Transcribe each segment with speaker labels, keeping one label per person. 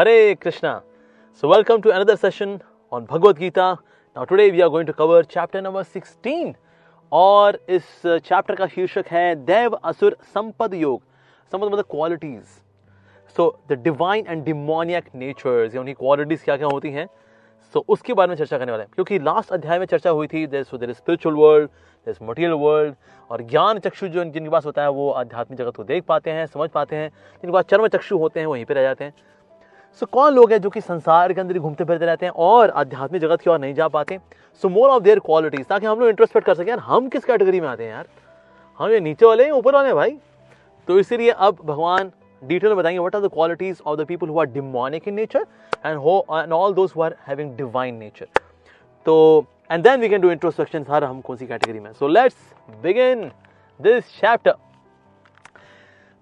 Speaker 1: Hare Krishna. So, welcome to another session on Bhagavad Gita. Now, today we are going to cover chapter number 16. और इस chapter का शीर्षक है देव असुर संपद योग संपद मतलब qualities so the divine and demoniac natures उनकी क्वालिटीज क्या क्या होती हैं सो so, उसके बारे में चर्चा करने वाले हैं क्योंकि लास्ट अध्याय में चर्चा हुई थी there there spiritual world there material world और ज्ञान चक्षु जो जिनके पास होता है वो आध्यात्मिक जगत को देख पाते हैं समझ पाते हैं जिनके पास चर्म चक्षु होते हैं वहीं पर रह जाते हैं सो so, कौन लोग हैं जो कि संसार के अंदर ही घूमते फिरते रहते हैं और आध्यात्मिक जगत की ओर नहीं जा पाते? So more of their qualities ताकि हम लोग इंट्रोस्पेक्ट कर सकें। यार हम किस कैटेगरी में आते हैं यार? हम ये नीचे वाले हैं ऊपर वाले हैं भाई। तो इसीलिए अब भगवान डिटेल में बताएँगे what are the qualities of the people who are demonic in nature and हो and all those who are having divine nature तो and then we can do introspection हर हम कौन सी कैटेगरी में so let's begin this chapter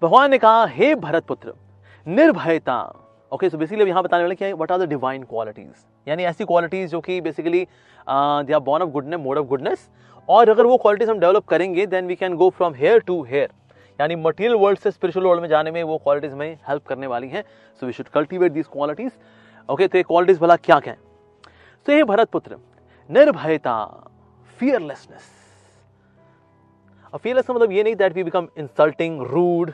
Speaker 1: भगवान ने कहा हे भरत पुत्र निर्भयता ओके सो बेसिकली यहाँ बताने वाले क्या what are the divine qualities यानी ऐसी क्वालिटीज जो कि basically they are born of goodness mode of goodness और अगर वो क्वालिटीज हम डेवलप करेंगे then we can go from here to here यानी मटेरियल वर्ल्ड से स्पिरिचुअल वर्ल्ड में जाने में वो क्वालिटीज में हेल्प करने वाली हैं so we should cultivate these qualities okay तो ये क्वालिटीज भला क्या क्या तो ये भरत पुत्र, निर्भयता फियरलेसनेस फियरलेस का मतलब ये नहीं that we become insulting rude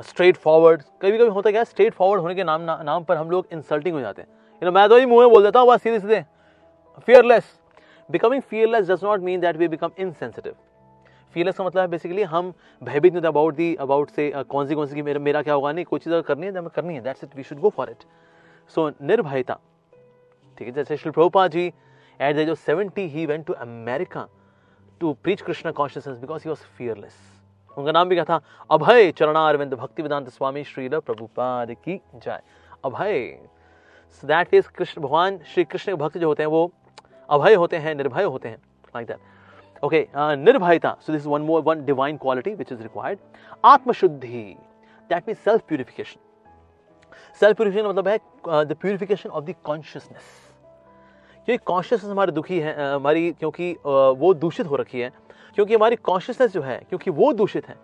Speaker 1: straight forward कभी कभी होता क्या स्ट्रेट फॉरवर्ड होने के नाम ना, नाम पर हम लोग इंसल्टिंग हो जाते हैं। मैं तो ही मुँह में बोल देता हूँ बस सीधे सीधे। Fearless becoming fearless does not mean that we become insensitive fearlessness का मतलब है बेसिकली हम भयभीत नहीं अबाउट दी अबाउट से कौन सी कौन सी मेरा मेरा क्या होगा नहीं कोई चीज़ अगर करनी है तो हमें करनी है। That's it we should go for it so निर्भयता। ठीक है जैसे Shri Prabhupada ji at the age of seventy he went to America to preach Krishna consciousness because he was fearless उनका नाम भी क्या था? अभय चरणारविंद भक्ति वेदांत स्वामी श्री प्रभुपाद की जाय। Abhay so that is Krishna भगवान श्री कृष्ण के भक्त जो होते हैं वो अभय होते हैं निर्भय होते हैं like that okay निर्भयता so this one more one divine quality which is required आत्मशुद्धि that mean self purification self purification मतलब है the purification of the consciousness क्योंकि कॉन्शियसनेस हमारी दुखी है uh, हमारी क्योंकि uh, वो दूषित हो रखी है क्योंकि हमारी कॉन्शियसनेस जो है क्योंकि वो दूषित है।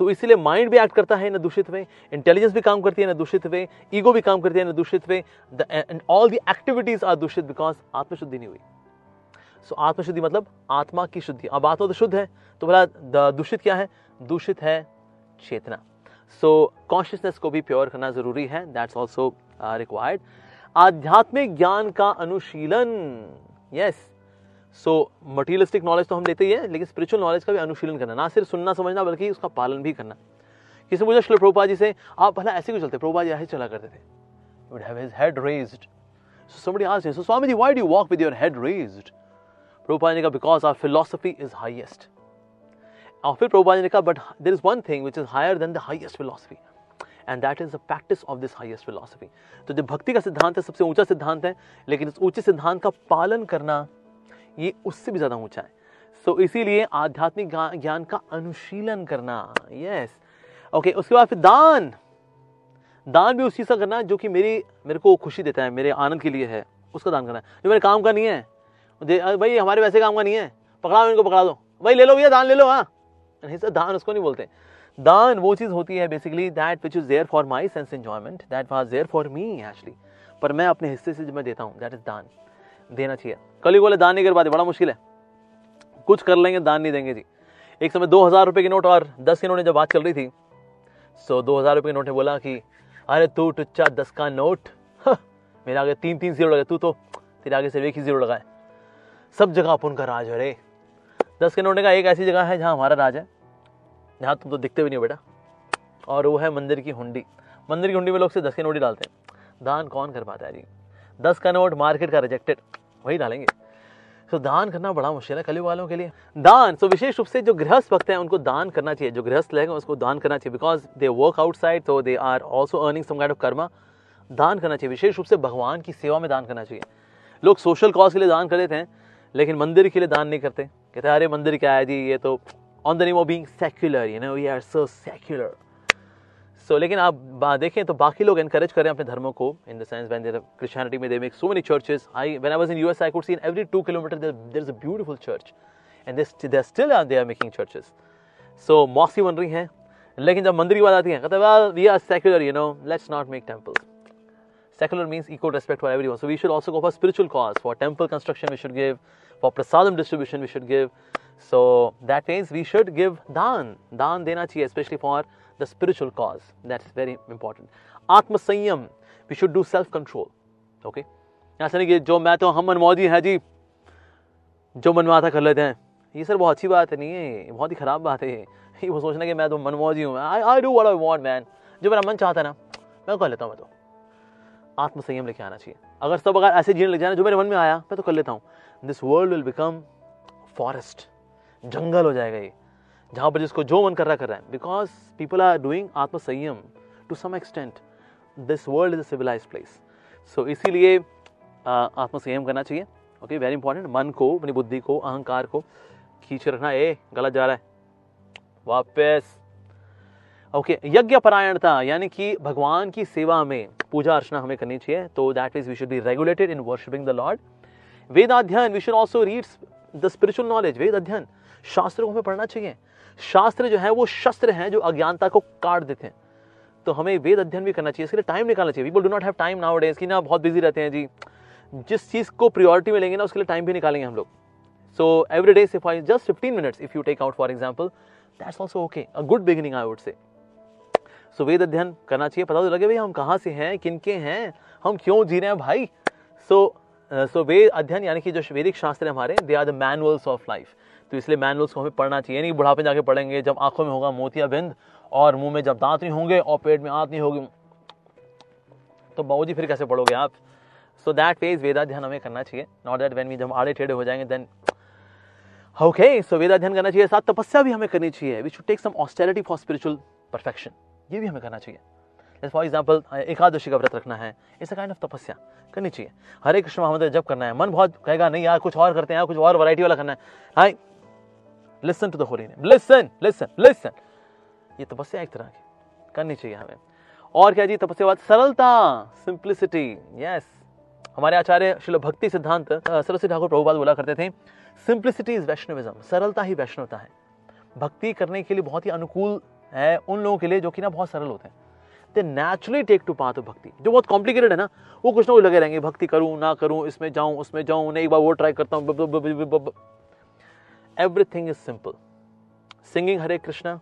Speaker 1: तो इसीलिए माइंड भी एक्ट करता है न दूषित वे इंटेलिजेंस भी काम करती है न दूषित वे ईगो भी काम करती है न दूषित वे and all the activities are दूषित बिकॉज़ आत्मशुद्धि नहीं हुई। सो so, आत्मशुद्धि मतलब आत्मा की शुद्धि। अब आत्मा तो शुद्ध है तो बोला दूषित क्या है? दूषित है चेतना। सो so, कॉन्शियसनेस को भी प्योर करना ज़रूरी है दैट्स ऑल्सो रिक्वायर्ड आध्यात्मिक ज्ञान का अनुशीलन yes yes, so materialistic knowledge तो हम लेते ही है लेकिन स्पिरिचुअल नॉलेज का भी अनुशीलन करना ना सिर्फ़ सुनना समझना बल्कि उसका पालन भी करना किसी मुझे श्री प्रभुपा जी से आप भला ऐसे क्यों चलते प्रभुपा जी ऐसे चला करते थे would have his head raised. So somebody asked him, so Swamiji, why do you walk with your head raised? Prabhupada ने कहा, because our philosophy is highest. और फिर प्रभुपाद ने कहा, but there is one thing which is higher than the highest philosophy. And that is the practice of this highest philosophy तो जो भक्ति का सिद्धांत है सबसे ऊँचा सिद्धांत है लेकिन इस ऊँचे सिद्धांत का पालन करना ये उससे भी ज़्यादा ऊँचा है। सो so, इसीलिए आध्यात्मिक ज्ञान का अनुशीलन करना यस ओके okay, उसके बाद फिर दान। दान भी उस चीज़ का करना जो कि मेरी मेरे को खुशी देता है मेरे आनंद के लिए है उसका दान करना जो मेरे काम का नहीं है भाई हमारे वैसे काम का नहीं है पकड़ाओ इनको पकड़ा दो। भाई ले लो भैया दान ले लो हाँ। नहीं सर दान उसको नहीं बोलते। दान वो चीज़ होती है basically that which is there for my sense enjoyment that was there for me actually पर मैं अपने हिस्से से जो मैं देता हूँ दैट इज़ दान। देना चाहिए। कल बोले, दान नहीं कर पाते बड़ा मुश्किल है। कुछ कर लेंगे, दान नहीं देंगे जी। एक समय दो हज़ार रुपये के नोट और दस के नोट जब बात चल रही थी सो दो हज़ार रुपये के नोट ने बोला कि, अरे तू टुच्चा दस का नोट मेरे आगे तीन तीन ज़ीरो लगे, तू तो तेरे आगे सिर्फ़ एक ही ज़ीरो लगाए सब जगह अपन का राज है रे। दस के नोट का एक ऐसी जगह है जहाँ हमारा राज है, जहाँ तुम तो दिखते भी नहीं बेटा। और वो है मंदिर की हुंडी। मंदिर की हुंडी में लोग से दस के नोट ही डालते हैं। दान कौन कर पाता है जी? दस का नोट मार्केट का रिजेक्टेड वही डालेंगे। तो दान करना बड़ा मुश्किल है कलयुग वालों के लिए। दान तो विशेष रूप से जो गृहस्थ भक्त हैं, उनको दान करना चाहिए। जो गृहस्थ लेगा उसको दान करना चाहिए बिकॉज़ दे वर्क आउटसाइड तो they are also earning some kind of karma दान करना चाहिए। विशेष रूप से भगवान की सेवा में दान करना चाहिए। लोग सोशल कॉज के लिए दान कर देते हैं, लेकिन मंदिर के लिए दान नहीं करते। कहते अरे, मंदिर क्या है जी? ये तो on the name of being secular you know we are so secular so लेकिन आप देखें तो बाकी लोग इनकरेज करें अपने धर्मों को in the sense when there Christianity में they make so many churches I when I was in U S I could seen every two kilometer there is a beautiful church and they still they are making churches so mosques बन रही हैं, लेकिन जब मंदिर की बात आती है, कहते well we are secular you know let's not make temple secular means equal respect for everyone so we should also go for spiritual cause for temple construction we should give for prasad distribution we should give so that means we should give daan. दान देना चाहिए specially for the spiritual cause. That's very important. Atma sanyam. We should do self-control. Okay. ऐसा नहीं कि जो मैं तो हम मनमौजी हैं जी, जो मन में आता कर लेते हैं ये सर बहुत अच्छी बात है नहीं है बहुत ही ख़राब बात है ये वो सोचना कि मैं तो मनमौजी हूँ I I do I want man जो मेरा मन चाहता है ना, मैं कर लेता हूँ मैं तो आत्मसंयम लेके आना चाहिए अगर सब अगर ऐसे जीने लग जाए जो मेरे मन में आया, मैं तो कर लेता हूँ this world will become forest जंगल हो जाएगा ये जहाँ पर जिसको जो मन कर रहा कर रहा है। बिकॉज़ पीपल आर डूइंग आत्मसंयम to some extent this world is a civilize place so इसीलिए आत्मसंयम करना चाहिए। ओके वेरी इंपॉर्टेंट मन को, अपनी बुद्धि को, अहंकार को खींच रखना। ए, गलत जा रहा है। वापस। ओके यज्ञ परायणता, यानी कि भगवान की सेवा में पूजा अर्चना हमें करनी चाहिए। तो that means we should be regulated in worshipping the lord Veda अध्ययन we should also read the spiritual knowledge Veda अध्ययन शास्त्र को हमें पढ़ना चाहिए। शास्त्र जो है, वो शस्त्र हैं जो अज्ञानता को काट देते हैं। तो हमें वेद अध्ययन भी करना चाहिए, इसके लिए टाइम निकालना चाहिए। People do not have time nowadays की ना, बहुत बिज़ी रहते हैं, जी। जिस चीज़ को प्रियोरिटी में लेंगे ना, उसके लिए टाइम भी निकालेंगे हम लोग। So every day if I just fifteen minutes if you take out for example that's also okay a good beginning I would say so Veda अध्ययन करना चाहिए। पता तो लगे भाई, हम कहाँ से हैं, किन के हैं, हम क्यों जी रहे हैं भाई? सो सो वेद अध्ययन यानी कि जो वैदिक शास्त्र है हमारे they are the manuals of life तो इसलिए मैनुअल्स को हमें पढ़ना चाहिए। नहीं बुढ़ापे जाके पढ़ेंगे, जब आँखों में होगा मोतिया बिंद और मुँह में जब दांत नहीं होंगे, और पेट में आंत नहीं होगी। तो बाबूजी फिर कैसे पढ़ोगे आप? सो दैट वेज वेदाध्ययन हमें करना चाहिए। नॉट दैट वेन वी जब आड़े टेढ़े हो जाएँगे देन ओके सो वेदाध्ययन करना चाहिए। साथ तपस्या भी हमें करनी चाहिए। We should take some austerity for spiritual perfection ये भी हमें करना चाहिए। फॉर एग्ज़ाम्पल एकादशी का व्रत रखना है इस काइंड ऑफ़ तपस्या करनी चाहिए। हरे कृष्ण महामंत्र जब करना है, मन बहुत कहेगा, नहीं यार, कुछ और करते हैं कुछ और वैरायटी वाला करना है। Hi listen to the holy name listen listen listen ये तपस्या एक तरह की करनी चाहिए हमें। और क्या जी, तपस्या बात सरलता सिंप्लिसिटी यस हमारे आचार्य शिल भक्ति सिद्धांत सरस्वती ठाकुर प्रभुपाद बोला करते थे सिंप्लिसिटी इज़ वैष्णविज्म सरलता ही वैष्णवता है। भक्ति करने के लिए बहुत ही अनुकूल है उन लोगों के लिए जो कि ना बहुत सरल होते हैं। They naturally take to path of bhakti जो बहुत कॉम्प्लिकेटेड है ना, वो कुछ ना कुछ लगे रहेंगे, भक्ति करूँ, ना करूँ, इसमें जाऊँ, उसमें जाऊँ, नहीं, एक बार वो ट्राई करता हूँ everything is simple singing Hare Krishna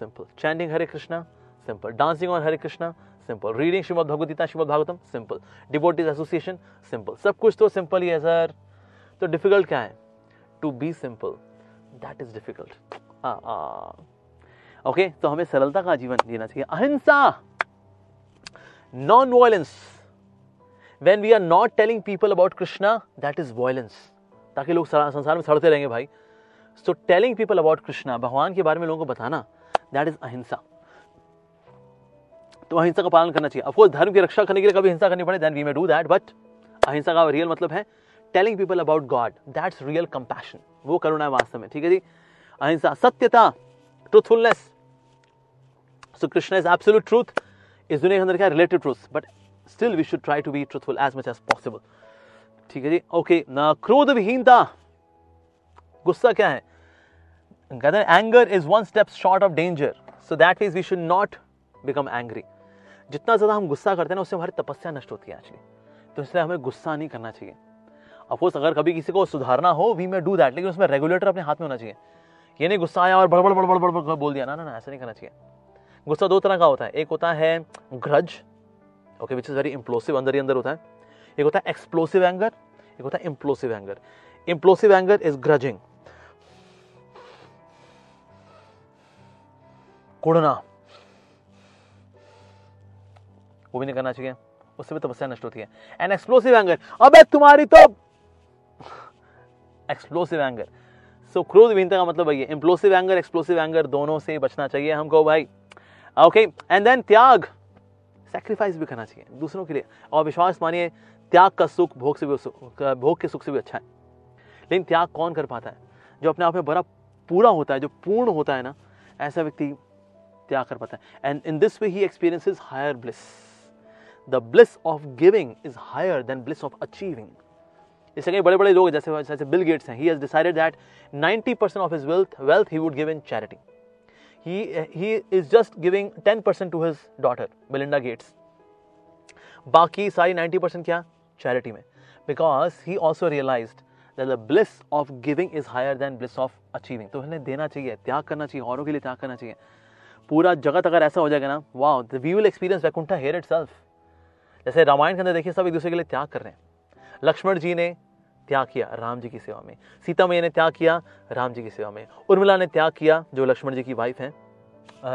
Speaker 1: simple chanting Hare Krishna simple dancing on Hare Krishna simple reading Shrimad Bhagavad Gita Shrimad Bhagavatam simple devotees association simple सब कुछ तो सिंपल ही है सर तो डिफ़िकल्ट क्या है? To be simple that is difficult okay तो हमें सरलता का जीवन जीना चाहिए। अहिंसा! Non violence when we are not telling people about Krishna that is violence ताकि लोग संसार में सड़ते रहेंगे भाई। So telling people about Krishna भगवान के बारे में लोगों को बताना दैट इज़ अहिंसा। तो अहिंसा का पालन करना चाहिए। अफकोर्स धर्म की रक्षा करने के लिए कभी हिंसा करनी पड़े then we may do that but अहिंसा का रियल मतलब है telling people about God that's real compassion वो करुणा है वास्तव में, ठीक है जी? अहिंसा, सत्यता truthfulness so Krishna is absolute truth इस दुनिया के अंदर क्या relative truth but still we should try to be truthful as much as possible ठीक है जी? ओके ना क्रोध विहीनता गुस्सा क्या है? कहते हैं anger is one step short of danger so that means we should not become angry जितना ज़्यादा हम गुस्सा करते हैं ना, उससे हमारी तपस्या नष्ट होती है एक्चुअली तो इसलिए हमें गुस्सा नहीं करना चाहिए। अफकोर्स अगर कभी किसी को सुधारना हो वी मे डू दैट लेकिन उसमें रेगुलेटर अपने हाथ में होना चाहिए। ये नहीं गुस्सा आया और बड़बड़ बड़बड़ बड़बड़ बोल दिया। ना ना, ऐसा नहीं करना चाहिए। गुस्सा दो तरह का होता है। एक होता है grudge okay which is very implosive अंदर ही अंदर होता है। एक होता है एक्सप्लोसिव एंगर एक होता है implosive anger implosive anger is grudging कुड़ना। वो भी नहीं करना चाहिए। उससे भी तपस्या नष्ट होती है। एंड एक्सप्लोसिव एंगर अबे तुम्हारी तो एक्सप्लोसिव एंगर सो क्रोध विहीनता का मतलब है इम्प्लोसिव एंगर एक्सप्लोसिव एंगर दोनों से बचना चाहिए हमको, भाई। ओके एंड देन त्याग. सेक्रीफाइस भी करना चाहिए, दूसरों के लिए। और विश्वास मानिए, त्याग का सुख भोग से भी भोग के सुख से भी अच्छा है। लेकिन त्याग कौन कर पाता है? जो अपने आप में बड़ा पूरा होता है, जो पूर्ण होता है ना, ऐसा व्यक्ति त्याग कर पाता है। And in this way he experiences higher bliss the bliss of giving is higher than bliss of achieving इससे कई बड़े बड़े लोग, जैसे जैसे बिल गेट्स हैं he has decided that 90 percent of his wealth wealth he would give in charity he he is just giving 10% to his daughter melinda gates. बाकी सारी 90 परसेंट क्या? चैरिटी में. Because he also realize the bliss of giving is higher than bliss of achieving तो हमें देना चाहिए, त्याग करना चाहिए, औरों के लिए त्याग करना चाहिए. पूरा जगत अगर ऐसा हो जाएगा ना वाह we will experience Vaikuntha here it जैसे रामायण के अंदर देखिए, सब एक दूसरे के लिए त्याग कर रहे हैं. लक्ष्मण जी ने त्याग किया राम जी की सेवा में। सीता मैया ने त्याग किया राम जी की सेवा में। उर्मिला ने त्याग किया जो लक्ष्मण जी की वाइफ है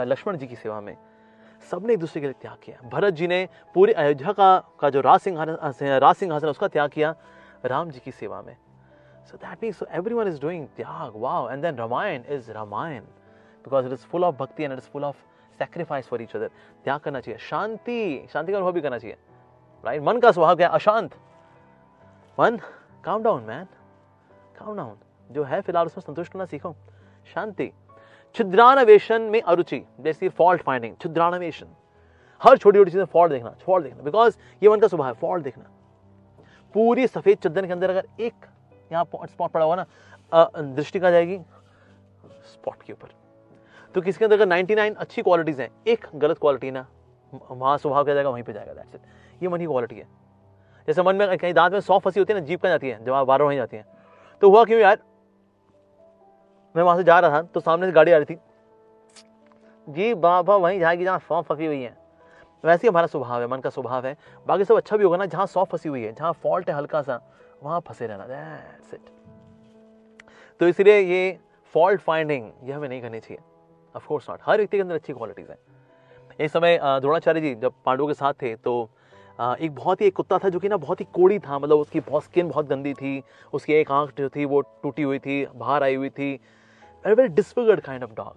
Speaker 1: लक्ष्मण जी की सेवा में। सबने एक दूसरे के लिए त्याग किया। भरत जी ने पूरे अयोध्या का का जो राज सिंहासन राज सिंहासन उसका त्याग किया राम जी की सेवा में। So that means everyone is doing त्याग wow and then Ramayana is Ramayana because it is full of bhakti and it is full of sacrifice for each other त्याग करना चाहिए। शांति शांति का अनुभव भी करना चाहिए। राइट मन का स्वभाव क्या अशांत। मन calm down man calm down जो है, फ़िलहाल उसमें संतुष्ट होना सीखो। शांति। छिद्रानवेशन में अरुचि। जैसे फॉल्ट फाइंडिंग छिद्रानवेशन। हर छोटी छोटी चीज़ें फॉल्ट देखना फॉल्ट देखना। बिकॉज़ ये मन का स्वभाव है फॉल्ट देखना। पूरी सफ़ेद चद्दर के अंदर अगर एक यहाँ स्पॉट पड़ा हुआ ना दृष्टि का जाएगी? स्पॉट के ऊपर। तो किसके अंदर अगर 99 अच्छी क्वालिटीज हैं, एक गलत क्वालिटी ना वहाँ स्वभाव क्या जाएगा? वहीं पे जाएगा दैट्स इट ये मन की क्वालिटी है। जैसे मन में कहीं दांत में सौ फंसी होती है ना जीप का जाती है? जब आप बार वहीं जाती है। तो हुआ क्यों यार? मैं वहाँ से जा रहा था तो सामने से गाड़ी आ रही थी। जी बाबा, वहीं जाएगी जहाँ सौ फंसी हुई है। वैसे ही हमारा स्वभाव है, मन का स्वभाव है। बाकी सब अच्छा भी होगा ना, जहाँ सौ फंसी हुई है, जहाँ फॉल्ट है हल्का सा, वहाँ फंसे रहना। दैट्स इट तो इसलिए ये फॉल्ट फाइंडिंग ये हमें नहीं करनी चाहिए। ऑफ़ कोर्स नॉट हर व्यक्ति के अंदर अच्छी क्वालिटीज हैं। एक समय द्रोणाचार्य जी जब पांडवों के साथ थे तो एक बहुत ही, एक कुत्ता था जो कि ना बहुत ही कोड़ी था मतलब उसकी बहुत स्किन बहुत गंदी थी, उसकी एक आँख जो थी वो टूटी हुई थी, बाहर आई हुई थी। Very disfigured kind of dog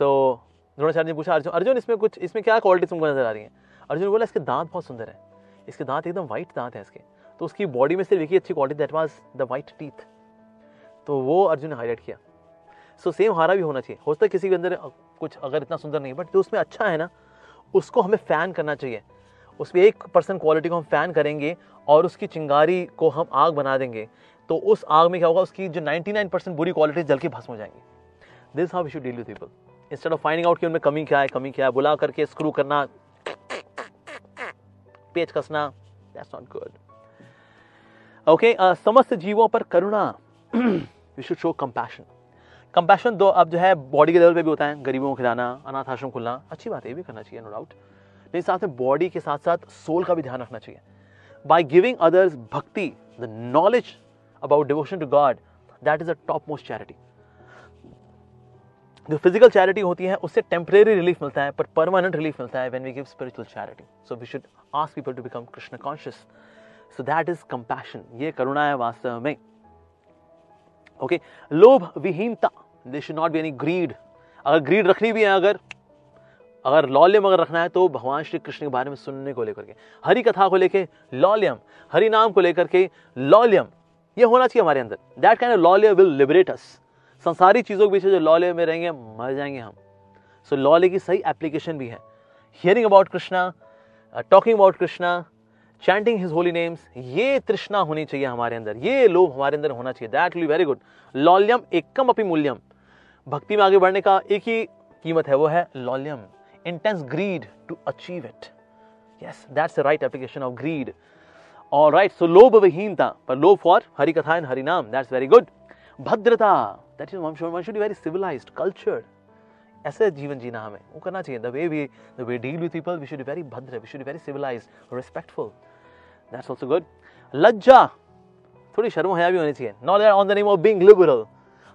Speaker 1: so Dronacharya ने पूछा, अर्जुन अर्जुन, इसमें कुछ, इसमें क्या क्वालिटी तुमको नज़र आ रही है? अर्जुन बोला, इसके दांत बहुत सुंदर है। इसके दांत एकदम वाइट दांत है इसके। तो उसकी बॉडी में सिर्फ़ एक ही अच्छी quality that was the white teeth तो वो अर्जुन ने हाईलाइट किया। सो सेम हारा भी होना चाहिए। हो सकता है किसी के अंदर कुछ अगर इतना सुंदर नहीं बट जो उसमें अच्छा है ना, उसको हमें फ़ैन करना चाहिए। उसमें एक परसेंट क्वालिटी को हम फ़ैन करेंगे और उसकी चिंगारी को हम आग बना देंगे तो उस आग में क्या होगा, उसकी जो 99 परसेंट बुरी क्वालिटी जल के भस्म हो जाएँगी। This how we should deal with people instead of finding out कि उनमें कमी क्या है, कमी क्या है, बुला करके स्क्रू करना, पेच कसना दैट्स नॉट गुड ओके समस्त जीवों पर करुणा we should show compassion compassion दो अब जो है बॉडी के लेवल पे भी होता है, गरीबों को खिलाना, अनाथ आश्रम खुलना, अच्छी बात है, ये भी करना चाहिए नो डाउट लेकिन साथ में बॉडी के साथ साथ सोल का भी ध्यान रखना चाहिए। By giving others bhakti the knowledge about devotion to God that is a topmost charity जो फ़िज़िकल चैरिटी होती है, उससे टेम्परेरी रिलीफ मिलता है, पर परमानेंट रिलीफ मिलता है when we give spiritual charity so we should ask people to become Krishna conscious so that is compassion ये करुणा है वास्तव में। ओके लोभ विहीनता they should not be any greed अगर ग्रीड रखनी भी है, अगर अगर लॉल्यम अगर रखना है तो भगवान श्री कृष्ण के बारे में सुनने को लेकर के हरि कथा को लेकर लॉल्यम हरि नाम को लेकर के लॉल्यम ये होना चाहिए हमारे अंदर। दैट काइंड ऑफ़ लॉल्य विल लिबरेट अस संसारी चीज़ों के पीछे जो लॉल्य में रहेंगे मर जाएँगे हम। सो so, लॉल्य की सही एप्लीकेशन भी है। Hearing about Krishna talking about Krishna chanting his holy names ये तृष्णा होनी चाहिए हमारे अंदर। ये लोभ हमारे अंदर होना चाहिए। दैट विल वेरी गुड लॉल्यम एकम अपनी मूल्यम। भक्ति में आगे बढ़ने का एक ही कीमत है वो है लॉल्यम। Intense greed to achieve it. Yes, that's the right application of greed. All right, so lobha vihinta, but lob for Harikatha and Harinam, that's very good. Bhadrata, that is one should, one should be very civilized, cultured. ऐसे जीवन जीना हमें वो करना चाहिए the way we the way deal with people we should be very भद्र we should be very civilized respectful that's also good लज्जा थोड़ी शर्म हया भी होनी चाहिए not on the name of being liberal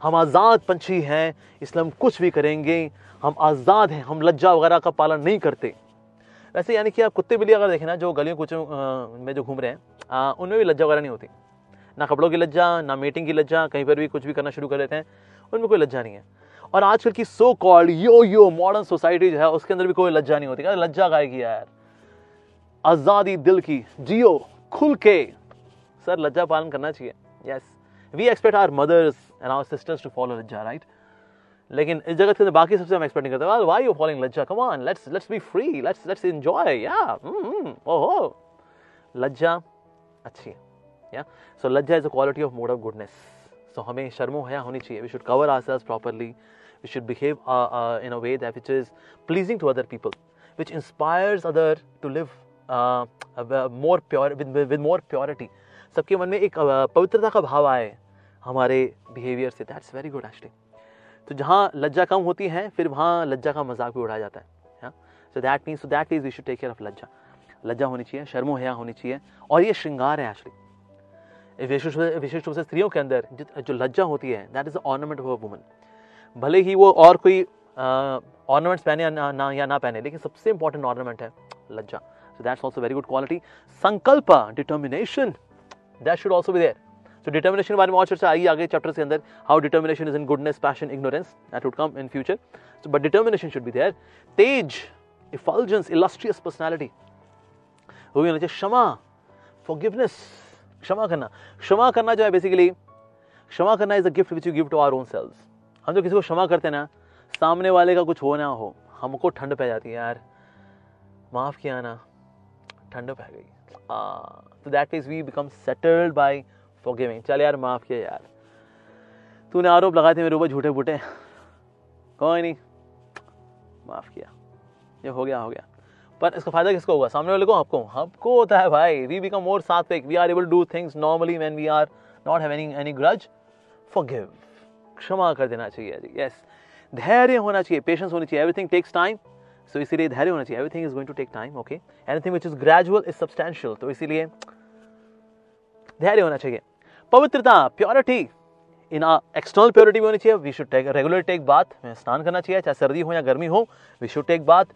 Speaker 1: हम आज़ाद पंछी हैं, इसलिए हम कुछ भी करेंगे। हम आज़ाद हैं, हम लज्जा वगैरह का पालन नहीं करते। वैसे यानी कि आप कुत्ते बिल्ली अगर देखें ना, जो गलियों कुछ में जो घूम रहे हैं उनमें भी लज्जा वगैरह नहीं होती। ना कपड़ों की लज्जा, ना मीटिंग की लज्जा, कहीं पर भी कुछ भी करना शुरू कर देते हैं, उनमें कोई लज्जा नहीं है। और आजकल की so called yo yo modern society जो है, उसके अंदर भी कोई लज्जा नहीं होती। लज्जा गाय की यार, आज़ादी दिल की, जियो, खुल के। सर, लज्जा पालन करना चाहिए। Yes we expect our mothers and our sisters to follow lajja right लेकिन इस जगत के अंदर बाकी सबसे हम एक्सपेक्ट नहीं करते। व्हाई यू फॉलोइंग लज्जा come on let's let's be free let's let's enjoy yeah ओहो लज्जा अच्छी है। या सो लज्जा is a quality of mode of goodness so हमें शर्मो हया होनी चाहिए। We should cover ourselves properly we should behave in a way that which is pleasing to other people which inspires other to live more pure with more purity सबके मन में एक uh, पवित्रता का भाव आए। हमारे बिहेवियर से. दैट्स वेरी गुड एक्चुअली तो जहाँ लज्जा कम होती है फिर वहाँ लज्जा का मज़ाक भी उड़ाया जाता है so that mean so that is we should take care of लज्जा. लज्जा होनी चाहिए शर्मो हया होनी चाहिए और ये श्रृंगार है एक्चुअली विशेष विशेष रूप से स्त्रियों के अंदर जो लज्जा होती है that is ornament of a woman भले ही वो और कोई ऑर्नामेंट्स पहने या ना, ना या ना पहने लेकिन सबसे इंपॉर्टेंट ऑर्नामेंट है लज्जा. So that's also very good quality संकल्प determination that should also be there so determination के बारे में और चर्चा आई आगे चैप्टर के अंदर. How determination is in goodness passion ignorance that would come in future so but determination should be there Tej effulgence illustrious personality वो भी होना चाहिए क्षमा फॉरगिवनेस क्षमा करना. क्षमा करना जो है बेसिकली क्षमा करना is a gift which you give to our own selves हम जो किसी को क्षमा करते हैं ना, सामने वाले का कुछ हो ना हो, हमको ठंड पै जाती है यार. माफ़ किया ना, ठंड पै गई. तो that is we become settled by forgiving चल यार, माफ़ किया यार। तूने आरोप लगाए थे मेरे ऊपर झूठे बूटे। कोई नहीं। माफ़ किया। ये हो गया हो गया। पर इसका फ़ायदा किसको होगा? सामने वाले को? आपको। आपको होता है भाई। वी बिकम मोर सात्विक। We are able do things normally when we are not having any any grudge forgive क्षमा कर देना चाहिए यस धैर्य होना चाहिए। पेशेंस होनी चाहिए। एवरीथिंग टेक्स टाइम सो इसीलिए धैर्य होना चाहिए। Everything is going to take time okay anything which is gradual is substantial तो इसीलिए धैर्य होना चाहिए। पवित्रता प्योरिटी इन एक्सटर्नल प्योरिटी भी होनी चाहिए। We should take regular take bath स्नान करना चाहिए, चाहे सर्दी हो या गर्मी हो वी शुड टेक बात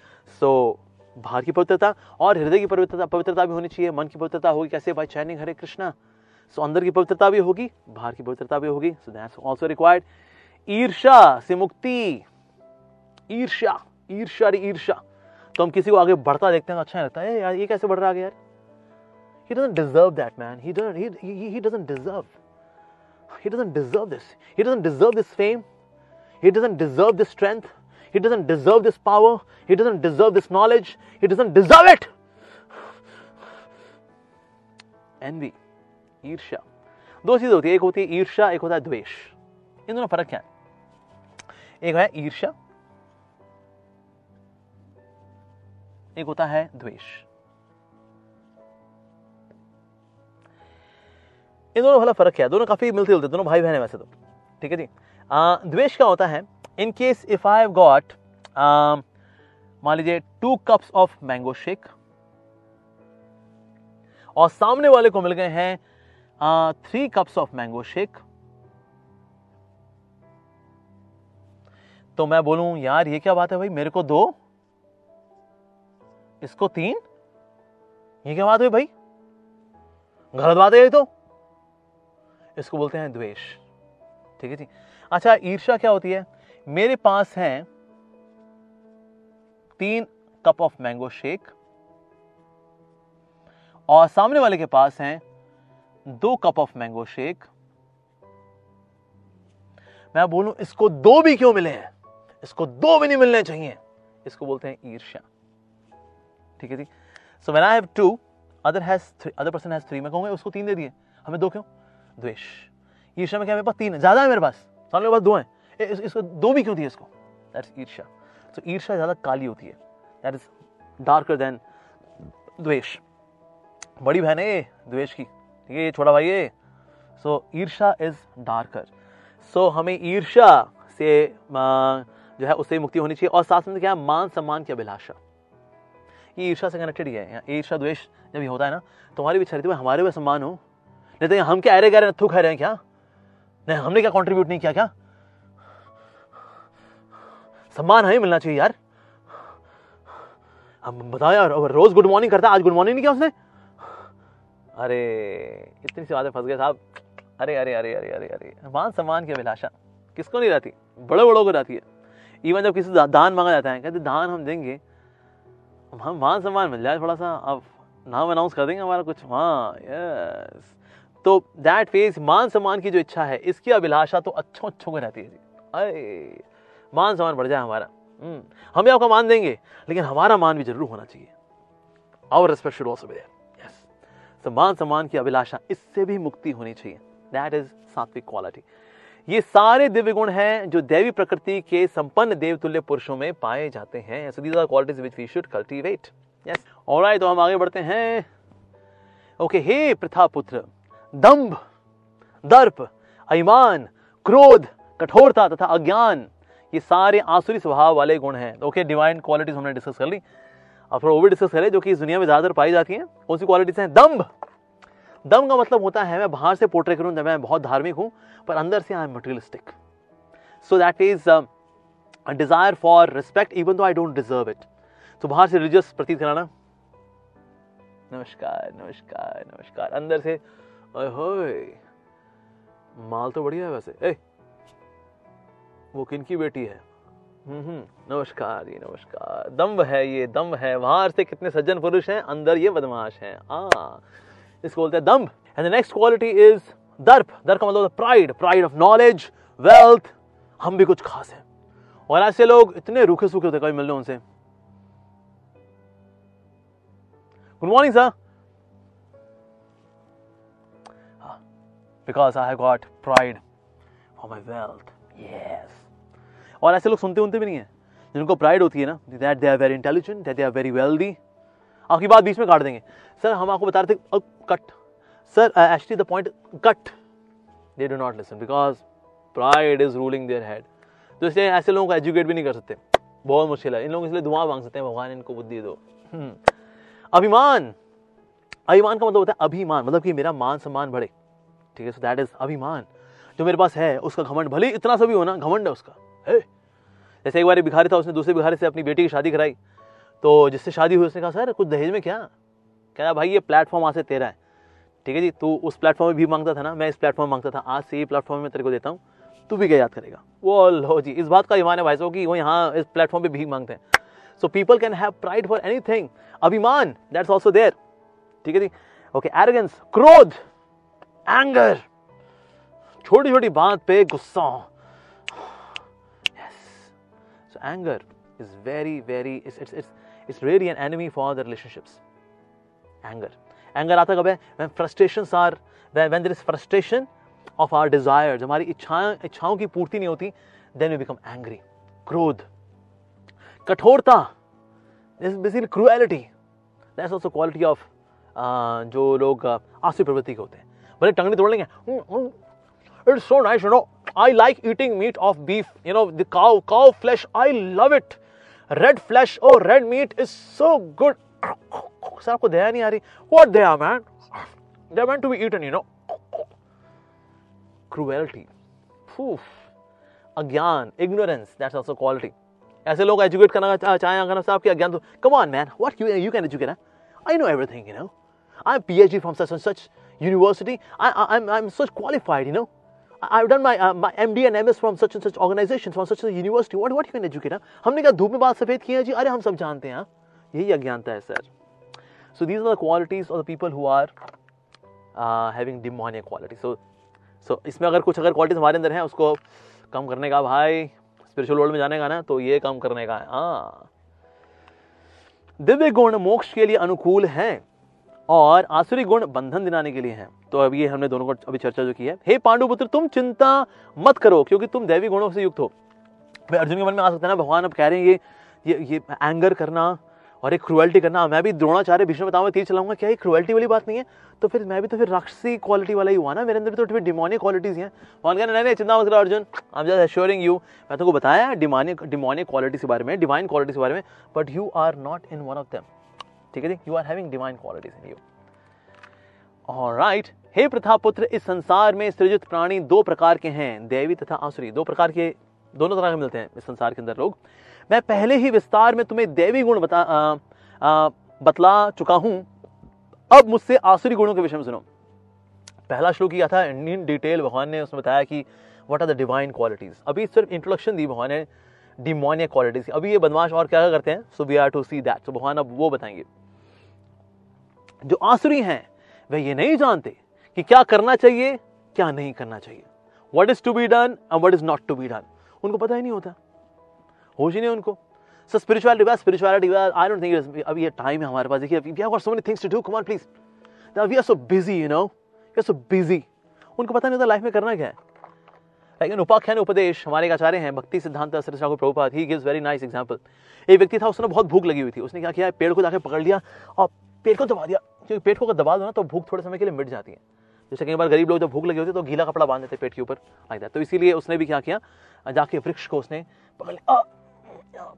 Speaker 1: सो बाहर की पवित्रता और हृदय की पवित्रता पवित्रता भी होनी चाहिए। मन की पवित्रता होगी, कैसे? भाई चैनिंग हरे कृष्णा सो अंदर की पवित्रता भी होगी, बाहर की पवित्रता भी होगी। सो दैट्स आल्सो रिक्वायर्ड ईर्षा से मुक्ति. ईर्षा ईर्षा ईर्षा तो हम किसी को आगे बढ़ता देखते हैं अच्छा लगता। है यार, ये कैसे बढ़ रहा है यार? He doesn't deserve that man he doesn't he, he, he doesn't deserve he doesn't deserve this he doesn't deserve this fame he doesn't deserve this strength he doesn't deserve this power he doesn't deserve this knowledge he doesn't deserve it envy ईर्ष्या दो चीज़ होती है एक होती है ईर्ष्या एक होता है द्वेष इन दोनों फ़र्क क्या है एक है ईर्ष्या एक होता है द्वेष इन दोनों वाला फ़र्क है, दोनों काफ़ी मिलते जुलते दोनों भाई बहन है वैसे तो। ठीक है जी? द्वेष क्या होता है? In case if I have got मान लीजिए two cups of mango shake और सामने वाले को मिल गए हैं three cups of mango shake तो मैं बोलूँ, यार, ये क्या बात है भाई? मेरे को दो, इसको तीन? ये क्या बात है भाई? गलत बात है ये तो। इसको बोलते हैं द्वेष। ठीक है जी? अच्छा ईर्षा क्या होती है? मेरे पास है तीन कप ऑफ़ मैंगो शेक और सामने वाले के पास है दो कप ऑफ़ मैंगो शेक। मैं बोलूँ, इसको दो भी क्यों मिले हैं? इसको दो भी नहीं मिलने चाहिए। इसको बोलते हैं ईर्ष्या। ठीक है जी? So when I have two other has three other person has three मैं कहूँगा, उसको तीन दे दिए। हमें दो क्यों? द्वेष। ईर्ष्या में क्या मेरे पास तीन है। ज़्यादा है मेरे पास। सामने पास दो है। इस, इसको दो भी क्यों दिए इसको? दैट्स ईर्ष्या। सो ईर्ष्या ज़्यादा काली होती है। दैट इज़ डार्कर देन द्वेष। बड़ी बहन है द्वेष की। ठीक है ये छोटा भाई है। सो ईर्षा इज़ डार्कर सो हमें ईर्षा से जो है उससे मुक्ति होनी चाहिए। और साथ में क्या है? मान सम्मान की अभिलाषा। ये ईर्षा से कनेक्टेड ही है। ईर्षा द्वेष जब ये होता है ना तुम्हारी भी छरित हमारे भी सम्मान हो। नहीं तो हम क्या अरे कह रहे हैं थू खा रहे हैं क्या? नहीं, हमने क्या कंट्रीब्यूट नहीं किया क्या? सम्मान हमें मिलना चाहिए यार। हम बताओ यार रोज गुड मॉर्निंग करता, आज गुड मॉर्निंग नहीं किया उसने? अरे, इतनी सी बातें फंस गए साहब। अरे अरे अरे अरे अरे अरे, मान सम्मान की अभिलाषा। किसको नहीं रहती? बड़े बड़ों को रहती है। इवन जब किसी दान मांगा जाता है, कहते दान हम देंगे। हम, मान सम्मान मिल जाए थोड़ा सा। अब नाम अनाउंस कर देंगे हमारा कुछ। हाँ यस तो दैट फ़ेज़ मान सम्मान की जो इच्छा है इसकी अभिलाषा तो अच्छों अच्छों को रहती है जी। अरे मान सम्मान बढ़ जाए हमारा। हम्म, हम आपका मान देंगे लेकिन हमारा मान भी ज़रूर होना चाहिए। Our respect should also yes तो मान सम्मान की अभिलाषा इससे भी मुक्ति होनी चाहिए। दैट इज़ सात्विक क्वालिटी ये सारे दिव्य गुण हैं जो देवी प्रकृति के संपन्न देवतुल्य पुरुषों में पाए जाते हैं। So these are qualities which we should cultivate yes alright तो हम आगे बढ़ते हैं। ओके हे प्रथा पुत्र दंभ, दर्प अभिमान क्रोध, कठोरता तथा अज्ञान, ये सारे आसुरी स्वभाव वाले गुण हैं। ओके डिवाइन क्वालिटीज हमने डिस्कस कर ली। अब थोड़ा वो भी डिस्कस करें, जो कि इस दुनिया में ज़्यादातर पाई जाती हैं, कौन सी क्वालिटीज हैं? दम्भ दम का मतलब होता है, मैं बाहर से पोर्ट्रे करूँ मैं बहुत धार्मिक हूँ, पर अंदर से I am materialistic so that is a desire for respect even though I don't deserve it तो बाहर से रिलीजियस प्रतीत कराना। नमस्कार नमस्कार नमस्कार। अंदर से माल तो बढ़िया है वैसे। ए वो किन की बेटी है? हम्म, हम्म नमस्कार जी नमस्कार। दम्ब है ये दम्ब है। बाहर से कितने सज्जन पुरुष हैं? अंदर ये बदमाश हैं। आ इसको बोलते हैं दम्ब and the next quality is दर्प। दर्प का मतलब pride pride of knowledge wealth हम भी कुछ खास हैं। और ऐसे लोग इतने रूखे सूखे होते कभी मिल रहे उनसे। Good morning sir because I have got pride for my wealth yes और ऐसे लोग सुनते उनते भी नहीं है। जिनको प्राइड होती है ना that they are very intelligent that they are very wealthy आपकी बात बीच में काट देंगे। सर हम आपको बता रहे थे cut. Sir actually the point cut. They do not listen because pride is ruling their head तो इसलिए ऐसे लोगों को एजुकेट भी नहीं कर सकते। बहुत मुश्किल है। इन लोग इसलिए दुआ मांग सकते हैं, भगवान इनको बुद्धि दो। हम्म। अभिमान। अभिमान का मतलब होता है अभिमान। मतलब कि मेरा मान सम्मान बढ़े। ठीक है? सो दैट इज़ अभिमान। जो मेरे पास है, उसका घमंड भले इतना सा भी होना घमंड है उसका। है! जैसे एक बार भिखारी था, उसने दूसरे भिखारी से अपनी बेटी की शादी कराई। तो जिससे शादी हुई, उसने कहा, सर, कुछ दहेज में क्या? कह भाई, ये प्लेटफॉर्म आज से तेरा है। ठीक है जी? तू उस प्लेटफॉर्म में भी माँगता था ना? मैं इस प्लेटफॉर्म माँगता था। आज से ये प्लेटफॉर्म में तेरे को देता हूँ। तू भी क्या याद करेगा? वो लो जी, इस बात का ईमान है भाई साहब कि वो यहाँ इस प्लेटफॉर्म पे भी मांगते हैं। So people can have pride for any thing अभिमान दैट्स ऑल्सो देयर ठीक है जी? ओके एरोगेंस क्रोध। एंगर छोटी छोटी बात पे गुस्सा so anger is very very it's it's it's really an enemy for the relationships anger anger आता कब है? When frustrations are when there is frustration of our desires हमारी इच्छाएँ, इच्छाओं की पूर्ति नहीं होती देन वी बिकम एंग्री क्रोध कठोरता. This cruelty that's also quality of जो लोग uh, आसू प्रवृत्ति के होते हैं. भले टंगड़ी तोड़ लेंगे it's so nice, you know. I like eating meat of beef, you know, the cow cow flesh, I love it. Red flesh oh red meat is so good. Sir आपको दया नहीं आ रही। What Daya man they are to be eaten you know cruelty अज्ञान ignorance that's also quality ऐसे लोग educate करना चाहें अगर साहब की अज्ञान तो come on man what you you can educate I know everything you know I am PhD from such and such university. I, I, I'm, I'm such qualified you know. I've done my uh, my MD and MS from such and such organizations from such a university. What what you can educate हमने क्या धूप में बाल सफ़ेद किए जी अरे हम सब जानते हैं यही अज्ञानता है sir so these are the qualities of the people who are having demoniac quality so so इसमें अगर कुछ अगर क्वालिटीज हमारे अंदर हैं उसको कम करने का भाई स्पिरिचुअल वर्ल्ड में जाने का ना तो ये कम करने का है। हाँ। दिव्य गुण मोक्ष के लिए अनुकूल हैं। और आसुरी गुण बंधन दिलाने के लिए हैं। तो अब ये हमने दोनों को अभी चर्चा जो की है। हे पांडुपुत्र, तुम चिंता मत करो, क्योंकि तुम दैवी गुणों से युक्त हो। भाई अर्जुन के मन में आ सकता है ना, भगवान अब कह रहे हैं, ये ये ये एंगर करना और एक क्रुअल्टी करना। मैं भी द्रोणाचार्य भीष्म बताऊँगा तीर चलाऊँगा। क्या ये क्रुअल्टी वाली बात नहीं है? तो फिर मैं भी तो फिर राक्षसी क्वालिटी वाला ही हुआ ना मेरे अंदर तो फिर डिमोनिक क्वालिटीज हैं। वन कहना नहीं चिंता मत करो Arjun. I am just assuring you मैं तुमको बताया डिमोनिक डिमोनिक क्वालिटी के बारे में डिवाइन क्वालिटी के बारे में but you are not in one of them ठीक है जी? You are having divine qualities in you alright हे प्रथा पुत्र इस संसार में सृजित प्राणी दो प्रकार के हैं देवी तथा आसुरी। दो प्रकार के दोनों तरह के मिलते हैं इस संसार के अंदर लोग। मैं पहले ही विस्तार में तुम्हें देवी गुण बता आ, आ, बतला चुका हूँ। अब मुझसे आसुरी गुणों के विषय में सुनो। पहला श्लोक किया था इन डिटेल भगवान ने उसमें बताया कि what are the divine qualities अभी सिर्फ़ इंट्रोडक्शन दी भगवान ने डिमोनिया क्वालिटीज अभी ये बदमाश और क्या करते हैं? So we are to see that तो भगवान अब वो बताएँगे। जो आसुरी हैं, वे ये नहीं जानते कि क्या करना चाहिए, क्या नहीं करना चाहिए। What is to be done and what is not to be done उनको पता ही नहीं होता। होश ही नहीं उनको। सो स्पिरिचुअलिटी बस स्पिरिचुअलिटी आई डोंट थिंक अभी ये टाइम है हमारे पास। देखिए we have so many things to do come on please we are so busy you know we are so busy उनको पता नहीं होता लाइफ में करना क्या है। लेकिन उपाख्यान उपदेश, हमारे आचार्य हैं, भक्ति सिद्धांत सरसा को Prabhupada he gives very nice example एक व्यक्ति था, उसने बहुत भूख लगी हुई थी। उसने क्या किया, पेड़ को जाकर पकड़ लिया और पेड़ को दबा दिया। क्योंकि पेट को अगर दबा दो ना तो भूख थोड़े समय के लिए मिट जाती है। जैसे कई बार गरीब लोग जब भूख लगी होती है तो गीला कपड़ा बाँध देते पेट के ऊपर लाइक दैट तो इसीलिए उसने भी क्या किया, जाके वृक्ष को उसने पकड़ लिया।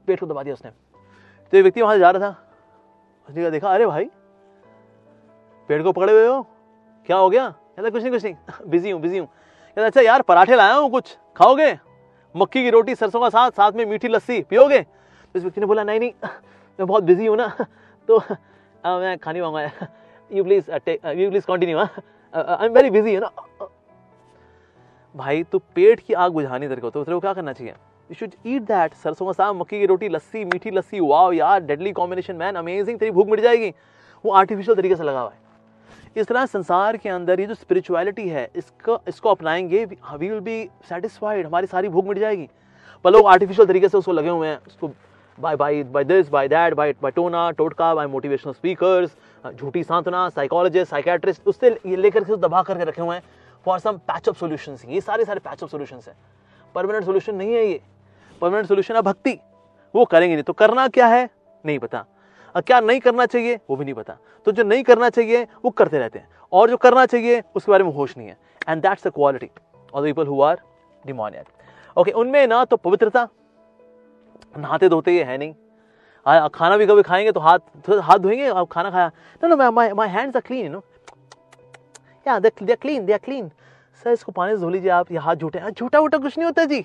Speaker 1: पेट को दबा दिया उसने। तो ये व्यक्ति वहाँ से जा रहा था। उसने देखा, अरे भाई पेड़ को पकड़े हुए हो? क्या हो गया? कहता, कुछ नहीं कुछ नहीं बिज़ी हूँ बिज़ी हूँ। कहता अच्छा यार, पराठे लाया हूँ कुछ, खाओगे? मक्की की रोटी, सरसों का साथ साथ में मीठी लस्सी, पियोगे? तो इस व्यक्ति ने बोला, नहीं नहीं, मैं बहुत बिज़ी हूँ ना तो मैं खानी मांगा you please you please continue I am very busy है। भाई तो पेट की आग बुझानी तेरे को तो तेरे को क्या करना चाहिए? यू शुड ईट दैट सरसों का साग, मक्की की रोटी, लस्सी, मीठी लस्सी। वाओ यार डेडली कॉम्बिनेशन मैन अमेजिंग तेरी भूख मिट जाएगी। वो आर्टिफिशियल तरीके से लगा हुआ है। इस तरह संसार के अंदर ये जो स्पिरिचुअलिटी है, इसको इसको अपनाएँगे वी विल बी सेटिस्फाइड हमारी सारी भूख मिट जाएगी। पर लोग आर्टिफिशियल तरीके से उसको लगे हुए हैं, उसको by by by this by that by by टोना टोटका बाय मोटिवेशनल स्पीकर्स झूठी सांत्वना साइकोलॉजिस्ट साइकेट्रिस्ट उससे लेकर के दबा करके रखे हुए हैं फॉर सम पैचअप सोल्यूशन ये सारे सारे पैचअप सोल्यूशन है। परमानेंट सोल्यूशन नहीं है ये। परमानेंट सोल्यूशन है भक्ति। वो करेंगे नहीं। तो करना क्या है? नहीं पता। और क्या नहीं करना चाहिए? वो भी नहीं पता। तो जो नहीं करना चाहिए, वो करते रहते हैं। और जो करना चाहिए, उसके बारे में होश नहीं है। And that's the quality of the people who are demoniac okay उनमें ना तो पवित्रता नहाते धोते ये है नहीं। आ, खाना भी कभी खाएँगे तो हाथ तो हाथ धोएँगे अब खाना खाया। No no my my hands are clean you know yeah they are clean they clean sir इसको पानी से धो लीजिए आप ये हाथ झूठे। झूठा उठा कुछ नहीं होता जी।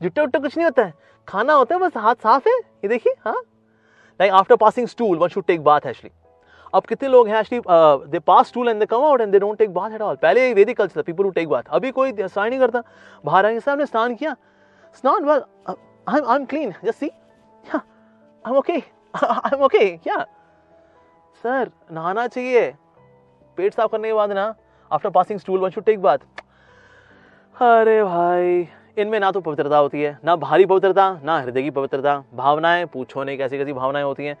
Speaker 1: झूठा उठा कुछ नहीं होता है। खाना होता है बस हाथ साफ़ है। ये देखिए हाँ। Like after passing stool one should take bath actually अब कितने लोग हैं actually they pass stool and they come out and they don't take bath at all पहले Vedic culture people who take bath अभी कोई स्नान नहीं करता। बाहर आएँगे साहब ने स्नान किया। स्नान well am clean just see I am okay I am okay क्या सर नहाना चाहिए। पेट साफ़ करने के बाद ना after passing stool one should take bath अरे भाई, इनमें ना तो पवित्रता होती है, ना भारी पवित्रता, ना हृदय की पवित्रता। भावनाएँ पूछो नहीं, कैसी कैसी भावनाएँ होती हैं।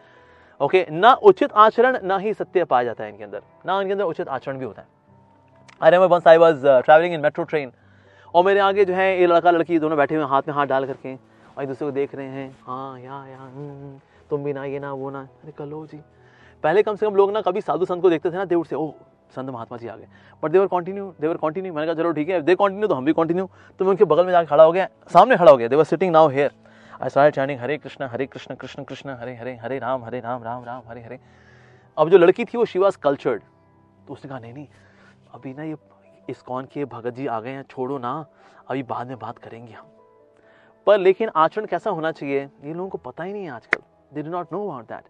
Speaker 1: ओके ना उचित आचरण, ना ही सत्य पाया जाता है इनके अंदर। ना इनके अंदर उचित आचरण भी होता है। अरे मैं once I was travelling in metro train और मेरे आगे जो है, ये लड़का लड़की दोनों बैठे हुए हाथ में हाथ डाल करके। और एक दूसरे को देख रहे हैं हाँ या या हम्म, हम्म, तुम भी ना ये ना वो ना। अरे कलो जी। पहले कम से कम लोग ना कभी साधु संत को देखते थे ना देव से ओ संत महात्मा जी आ गए। But they were continue they were continue मैंने कहा चलो ठीक है दे कंटिन्यू तो हम भी कंटिन्यू तो मैं उनके बगल में जाकर खड़ा हो गया सामने खड़ा हो गया they were sitting now here I start chanting Hare Krishna Hare Krishna Krishna Krishna Hare Hare Hare Rama Hare Rama Rama Rama Hare Hare. अब जो लड़की थी वो शिवाज कल्चर्ड तो उसने कहा नहीं नहीं अभी ना ये इस्कॉन के भगत जी आ गए हैं छोड़ो ना अभी बाद में बात करेंगे हम। पर लेकिन आचरण कैसा होना चाहिए, ये लोगों को पता ही नहीं है आजकल। They do not know about that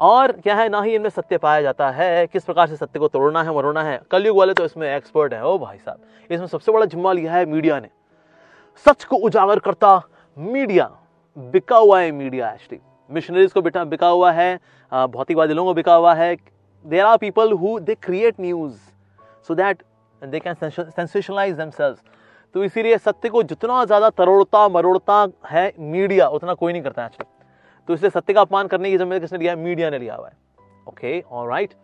Speaker 1: और क्या है, ना ही इनमें सत्य पाया जाता है, किस प्रकार से सत्य को तोड़ना है, मरोना है। कलयुग वाले तो इसमें एक्सपर्ट है। ओ भाई साहब, इसमें सबसे बड़ा जिम्मा लिया है मीडिया ने। सच को उजागर करता मीडिया, बिका हुआ है मीडिया एक्चुअली मिशनरीज को बिटा, बिका हुआ है भौतिकवादी लोगों को बिका हुआ है। There are people who they create news so that they can sensationalize themselves तो इसीलिए सत्य को जितना ज़्यादा तरोड़ता, मरोड़ता है मीडिया, उतना कोई नहीं करता एक्चुअली तो इसलिए सत्य का अपमान करने की ज़िम्मेदारी किसने लिया? है मीडिया ने लिया हुआ है। ओके और राइट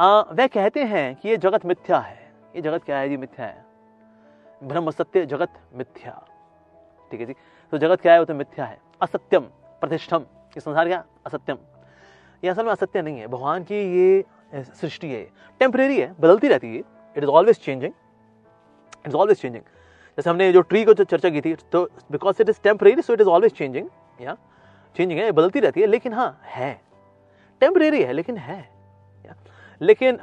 Speaker 1: वह कहते हैं कि ये जगत मिथ्या है। ये जगत क्या है जी? मिथ्या है। ब्रह्म सत्य, जगत मिथ्या। ठीक है जी? तो जगत क्या है? वो तो मिथ्या है। असत्यम, प्रतिष्ठम। ये संसार क्या? असत्यम। ये असल में असत्य नहीं है। भगवान की ये सृष्टि है। टेम्परेरी है, बदलती रहती है। It is always changing it is always changing जैसे हमने जो ट्री को जो चर्चा की थी तो because it is temporary so it is always changing yeah changing है बदलती रहती है, लेकिन हाँ है। टेम्परेरी है, लेकिन है लेकिन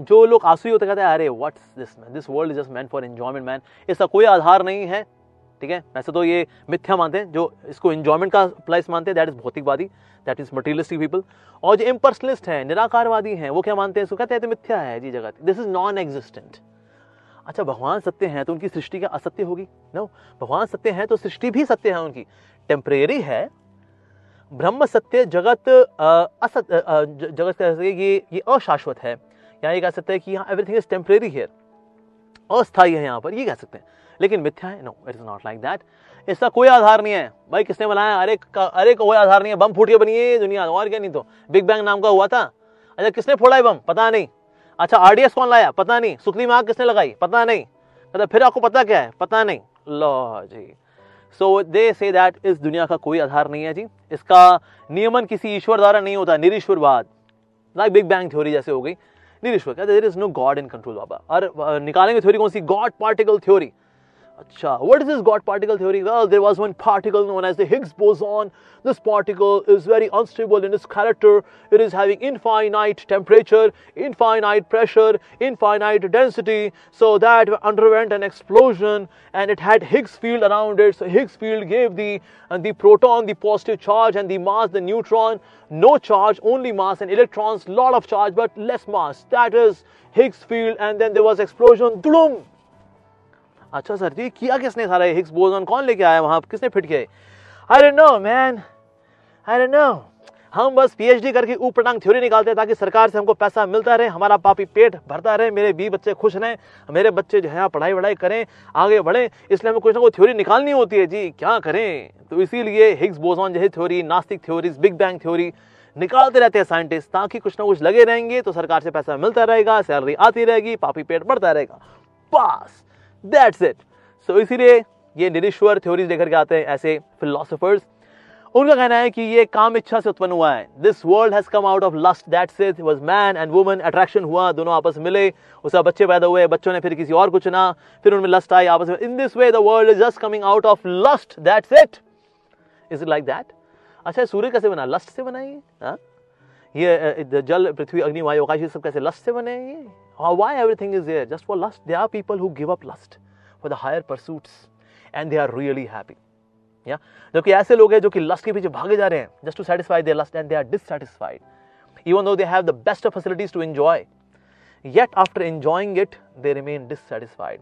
Speaker 1: जो लोग आँसू होते कहते हैं, अरे what's this man this world is just man for enjoyment man इसका कोई आधार नहीं है, ठीक है? वैसे तो ये मिथ्या मानते हैं, जो इसको एंजॉयमेंट का प्लेस मानते हैं दैट इज़ भौतिकवादी दैट इज़ मटीरियलिस्टिक पीपल और जो इम्पर्सनलिस्ट है, निराकारवादी हैं, वो क्या मानते हैं? इसको कहते हैं तो मिथ्या है, जी जगत। दिस इज़ नॉन एग्जिस्टेंट अच्छा भगवान सत्य है तो उनकी सृष्टि क्या असत्य होगी? नो भगवान सत्य है तो सृष्टि भी सत्य है उनकी। टेम्परेरी है, ब्रह्म सत्य जगत असत जगत कह सकते ये ये अशाश्वत है। यहाँ ये कह सकते हैं कि यहाँ एवरीथिंग इज़ टेम्परेरी हेयर अस्थायी है यहाँ पर, ये कह सकते हैं। लेकिन मिथ्या है? No it is not like that इसका कोई आधार नहीं है। भाई, किसने बनाया? अरे का अरे कोई आधार नहीं है। बम फूट के बनी है दुनिया, और क्या नहीं तो। बिग बैंग नाम का हुआ था। अच्छा किसने फोड़ा है बम? पता नहीं। अच्छा आरडीएस कौन लाया? पता नहीं। सुखनी में किसने लगाई? पता नहीं। मतलब फिर आपको पता क्या है? पता नहीं। लो जी। सो दे से दैट इस दुनिया का कोई आधार नहीं है जी। इसका नियमन किसी ईश्वर द्वारा नहीं होता। निरीश्वरवाद लाइक बिग बैंग थ्योरी जैसे हो गई। निरीश्वर कहते there is no God in control बाबा। और निकालेंगे थ्योरी कौन सी? God particle theory What is this God particle theory? Well, there was one particle known as the Higgs boson. This particle is very unstable in its character. It is having infinite temperature, infinite pressure, infinite density. So that underwent an explosion and it had Higgs field around it. So Higgs field gave the, uh, the proton the positive charge and the mass the neutron. No charge, only mass and electrons, lot of charge but less mass. That is Higgs field and then there was explosion. Bloom! अच्छा sir, जी, किया किसने सारा Higgs boson कौन लेके आया वहाँ? किसने fit किया I don't know man I don't know हम बस पीएचडी करके ऊपर टांग थ्योरी निकालते हैं ताकि सरकार से हमको पैसा मिलता रहे, हमारा पापी पेट भरता रहे, मेरे बी बच्चे खुश रहें, मेरे बच्चे जो है पढ़ाई वढ़ाई करें, आगे बढ़े। इसलिए हमें कुछ ना कुछ थ्योरी निकालनी होती है। जी, क्या करें? तो इसीलिए हिग्स बोजोन जैसी थ्योरी नास्तिक थ्योरीज बिग बैंग थ्योरी निकालते रहते हैं साइंटिस्ट ताकि कुछ ना कुछ लगे रहेंगे तो सरकार से पैसा मिलता रहेगा सैलरी आती रहेगी, पापी पेट बढ़ता रहेगा। बस। दैट्स इट सो इसीलिए ये निरीश्वर थ्योरीज लेकर के आते हैं, ऐसे फिलोसफर्स उनका कहना है कि ये काम इच्छा से उत्पन्न हुआ है। This world has come out of lust that's it was man and woman attraction हुआ, दोनों आपस में मिले, उसका बच्चे पैदा हुए, बच्चों ने फिर किसी और को चुना, फिर उनमें लस्ट आई आपस में। In this way the world is just coming out of lust that's it is it like that अच्छा सूर्य कैसे बना? लस्ट से बना ये हाँ? ये जल, पृथ्वी, अग्नि, वायु, आकाश, ये सब कैसे लस्ट से बने ये? Why everything is there just for lust they are people who give up lust for the higher pursuits and they are really happy या जबकि ऐसे लोग हैं जो कि लस्ट के पीछे भागे जा रहे हैं just to satisfy their lust and they are dissatisfied even though they have the best of facilities to enjoy yet after enjoying it they remain dissatisfied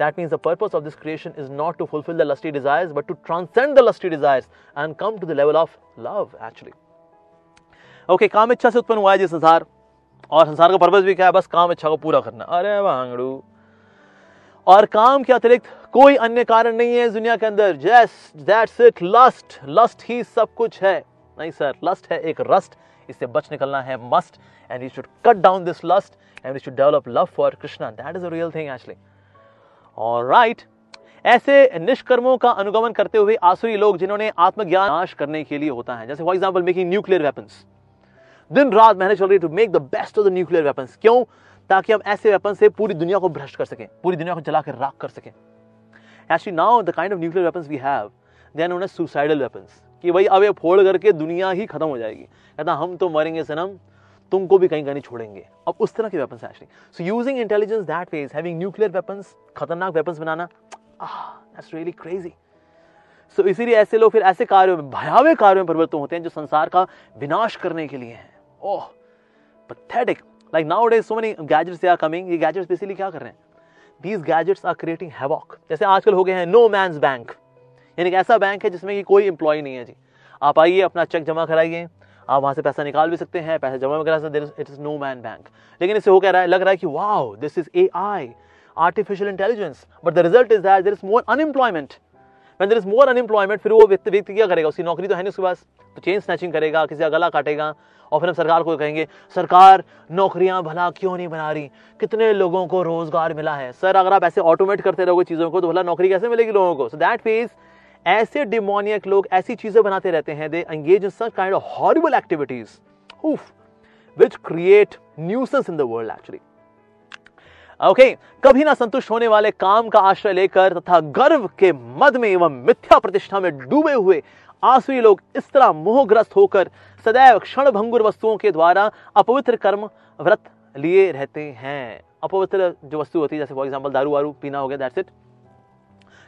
Speaker 1: that means the purpose of this creation is not to fulfill the lusty desires but to transcend the lusty desires and come to the level of love actually okay काम इच्छा से उत्पन्न हुआ है जी संसार और संसार का पर्पस भी क्या है? बस काम इच्छा को पूरा करना। अरे वांगड़ू और काम के अतिरिक्त कोई अन्य कारण नहीं है दुनिया के अंदर। जैस दैट्स इट लस्ट लस्ट ही सब कुछ है। नहीं सर लस्ट है एक रस्ट इससे बच निकलना है must and you should cut down this lust and you should develop love for Krishna that is a real thing actually right ऐसे निष्कर्मों का अनुगमन करते हुए आसुरी लोग जिन्होंने आत्मज्ञान नाश करने के लिए होता है, जैसे for example making nuclear weapons दिन रात मेहनत चल रही to make the best of the nuclear weapons क्यों? ताकि हम ऐसे वेपन से पूरी दुनिया को भ्रष्ट कर सकें, पूरी दुनिया को जला कर राख कर सकें। Actually now the kind of nuclear weapons we have they are known suicidal weapons कि भाई, अब ये फोड़ करके दुनिया ही खत्म हो जाएगी। कहता, हम तो मरेंगे सनम, तुमको भी कहीं कहीं छोड़ेंगे। अब उस तरह के weapons actually so using intelligence that ways having nuclear weapons खतरनाक वेपन्स बनाना दैट्स रियली क्रेजी सो इसीलिए ऐसे लोग फिर ऐसे कार्यों में, भयावह कार्यों में परिवर्तन होते हैं जो संसार का विनाश करने के लिए हैं। ओह pathetic like now days so many gadgets are coming ये गैजेट्स बेसिकली क्या कर रहे हैं? These gadgets are creating havoc जैसे आजकल हो गए हैं नो मैंस बैंक यानी ऐसा बैंक है जिसमें कि कोई एम्प्लॉय नहीं है जी। आप आइए, अपना चेक जमा कराइए। आप वहाँ से पैसा निकाल भी सकते हैं, पैसा जमा करा सकते it is no man bank लेकिन इससे हो कह रहा है? लग रहा है कि wow this is A I artificial intelligence but the result is that there is more unemployment when there is more unemployment, फिर वो व्यक्ति व्यक्ति क्या करेगा? उसकी नौकरी तो है नहीं उसके पास। तो चेन स्नैचिंग करेगा, किसी का गला काटेगा। और फिर हम सरकार को कहेंगे सरकार नौकरियाँ भला क्यों नहीं बना रही? कितने लोगों को रोज़गार मिला है? सर अगर आप ऐसे ऑटोमेट करते रहोगे चीज़ों को तो भला नौकरी कैसे मिलेगी लोगों को? सो दैट मीन्स ऐसे डिमोनियक लोग ऐसी चीज़ें बनाते रहते हैं they engage in such kind of horrible activities which create nuisance in the world actually okay okay, कभी ना संतुष्ट होने वाले काम का आश्रय लेकर तथा गर्व के मद में एवं मिथ्या प्रतिष्ठा में डूबे हुए आसुरी लोग इस तरह मोहग्रस्त होकर सदैव क्षण भंगुर वस्तुओं के द्वारा अपवित्र कर्म व्रत लिए रहते हैं। अपवित्र जो वस्तु होती है, जैसे फॉर एग्ज़ाम्पल दारू वारू पीना हो गया दैट्स इट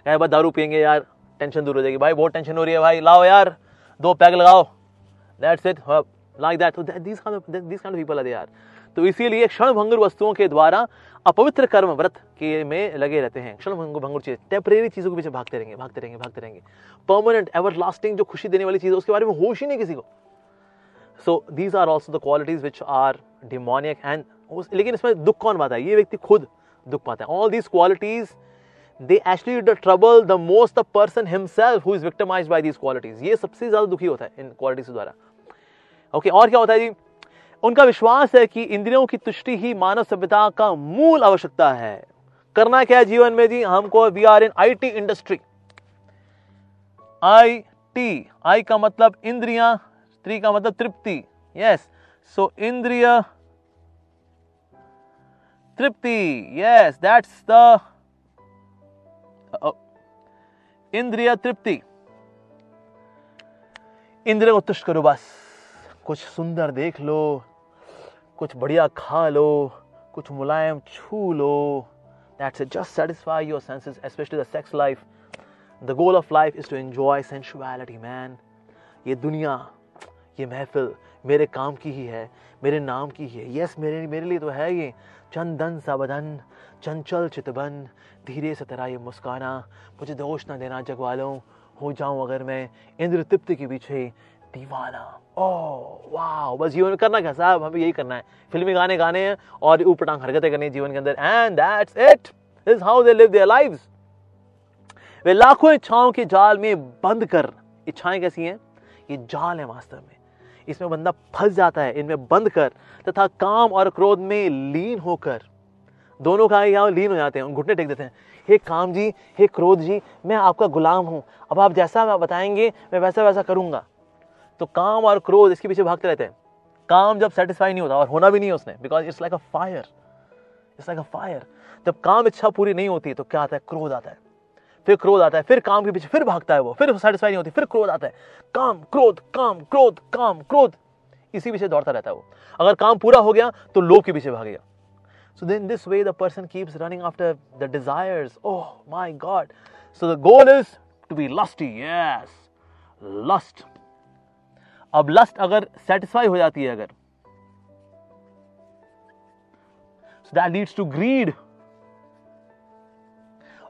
Speaker 1: बस दारू पियेंगे यार टेंशन दूर हो जाएगी। भाई, बहुत टेंशन हो रही है भाई, लाओ यार, दो पैग लगाओ। That's it like that these kind of people are यार। तो इसीलिए क्षण भंगुर वस्तुओं के द्वारा अपवित्र कर्म व्रत के में लगे रहते हैं। क्षण भंगुर भंगुर चीज़ टेम्परेरी चीज़ों के पीछे भागते रहेंगे भागते रहेंगे भागते रहेंगे। परमानेंट एवर लास्टिंग जो खुशी देने वाली चीज़ है, उसके बारे में होश ही नहीं किसी को। So these are also the qualities which are demoniac and लेकिन इसमें दुख कौन पाता है? ये व्यक्ति खुद दुख पाता है। All these qualities they actually the trouble the most the person himself who is victimize by these qualities ये सबसे ज़्यादा दुखी होता है इन क्वालिटीज के द्वारा। ओके okay, और क्या होता है जी? उनका विश्वास है कि इंद्रियों की तुष्टि ही मानव सभ्यता का मूल आवश्यकता है। करना क्या है जीवन में जी? हमको we are in I T industry I T I का मतलब इंद्रिया स्त्री का मतलब तृप्ति यस सो इंद्रिय, तृप्ति यस दैट्स द इंद्रिय तृप्ति। इंद्रिय को तुष्ट करो बस। कुछ सुंदर देख लो, कुछ बढ़िया खा लो, कुछ मुलायम छू लो। That's just satisfy your senses especially the sex life the goal of life is to enjoy sensuality man ये दुनिया ये महफिल मेरे काम की ही है, मेरे नाम की ही है। यस मेरे मेरे लिए तो है ये। चंदन सबदन चंचल चितबन धीरे से तरह ये मुस्काना, मुझे दोष ना देना जग वालों हो जाऊँ अगर मैं इंद्र तृप्ति के पीछे दीवाना। ओ वाह बस जीवन में करना क्या साहब? हमें यही करना है। फिल्मी गाने गाने हैं और ऊपर टांग हरकतें करनी है जीवन के अंदर। And that's it is how they live their lives वे लाखों इच्छाओं के जाल में बंद कर। इच्छाएँ कैसी हैं? ये जाल है वास्तव में। इसमें बंदा फंस जाता है, इनमें बंद कर, तथा काम और क्रोध में लीन होकर। दोनों का यहाँ लीन हो जाते हैं, घुटने टेक देते हैं। हे काम जी, हे क्रोध जी, मैं आपका गुलाम हूँ। अब आप जैसा बताएँगे, मैं वैसा वैसा करूँगा। तो काम और क्रोध इसके पीछे भागते रहते हैं। काम जब सेटिस्फाई नहीं होता और होना भी नहीं है उसने because it's like a fire it's like a fire जब काम इच्छा पूरी नहीं होती तो क्या आता है? क्रोध आता है। फिर क्रोध आता है, फिर काम के पीछे, फिर भागता है वो, फिर सेटिस्फाई नहीं होती, फिर क्रोध आता है काम, क्रोध काम क्रोध काम, क्रोध इसी पीछे दौड़ता रहता है वो अगर काम पूरा हो गया तो लोभ के पीछे भागेगा So then this way the person keeps running after the desires. Oh my God. So the goal is to be lusty. Yes. Lust. अब लस्ट अगर सेटिस्फाई हो जाती है अगर so that leads to greed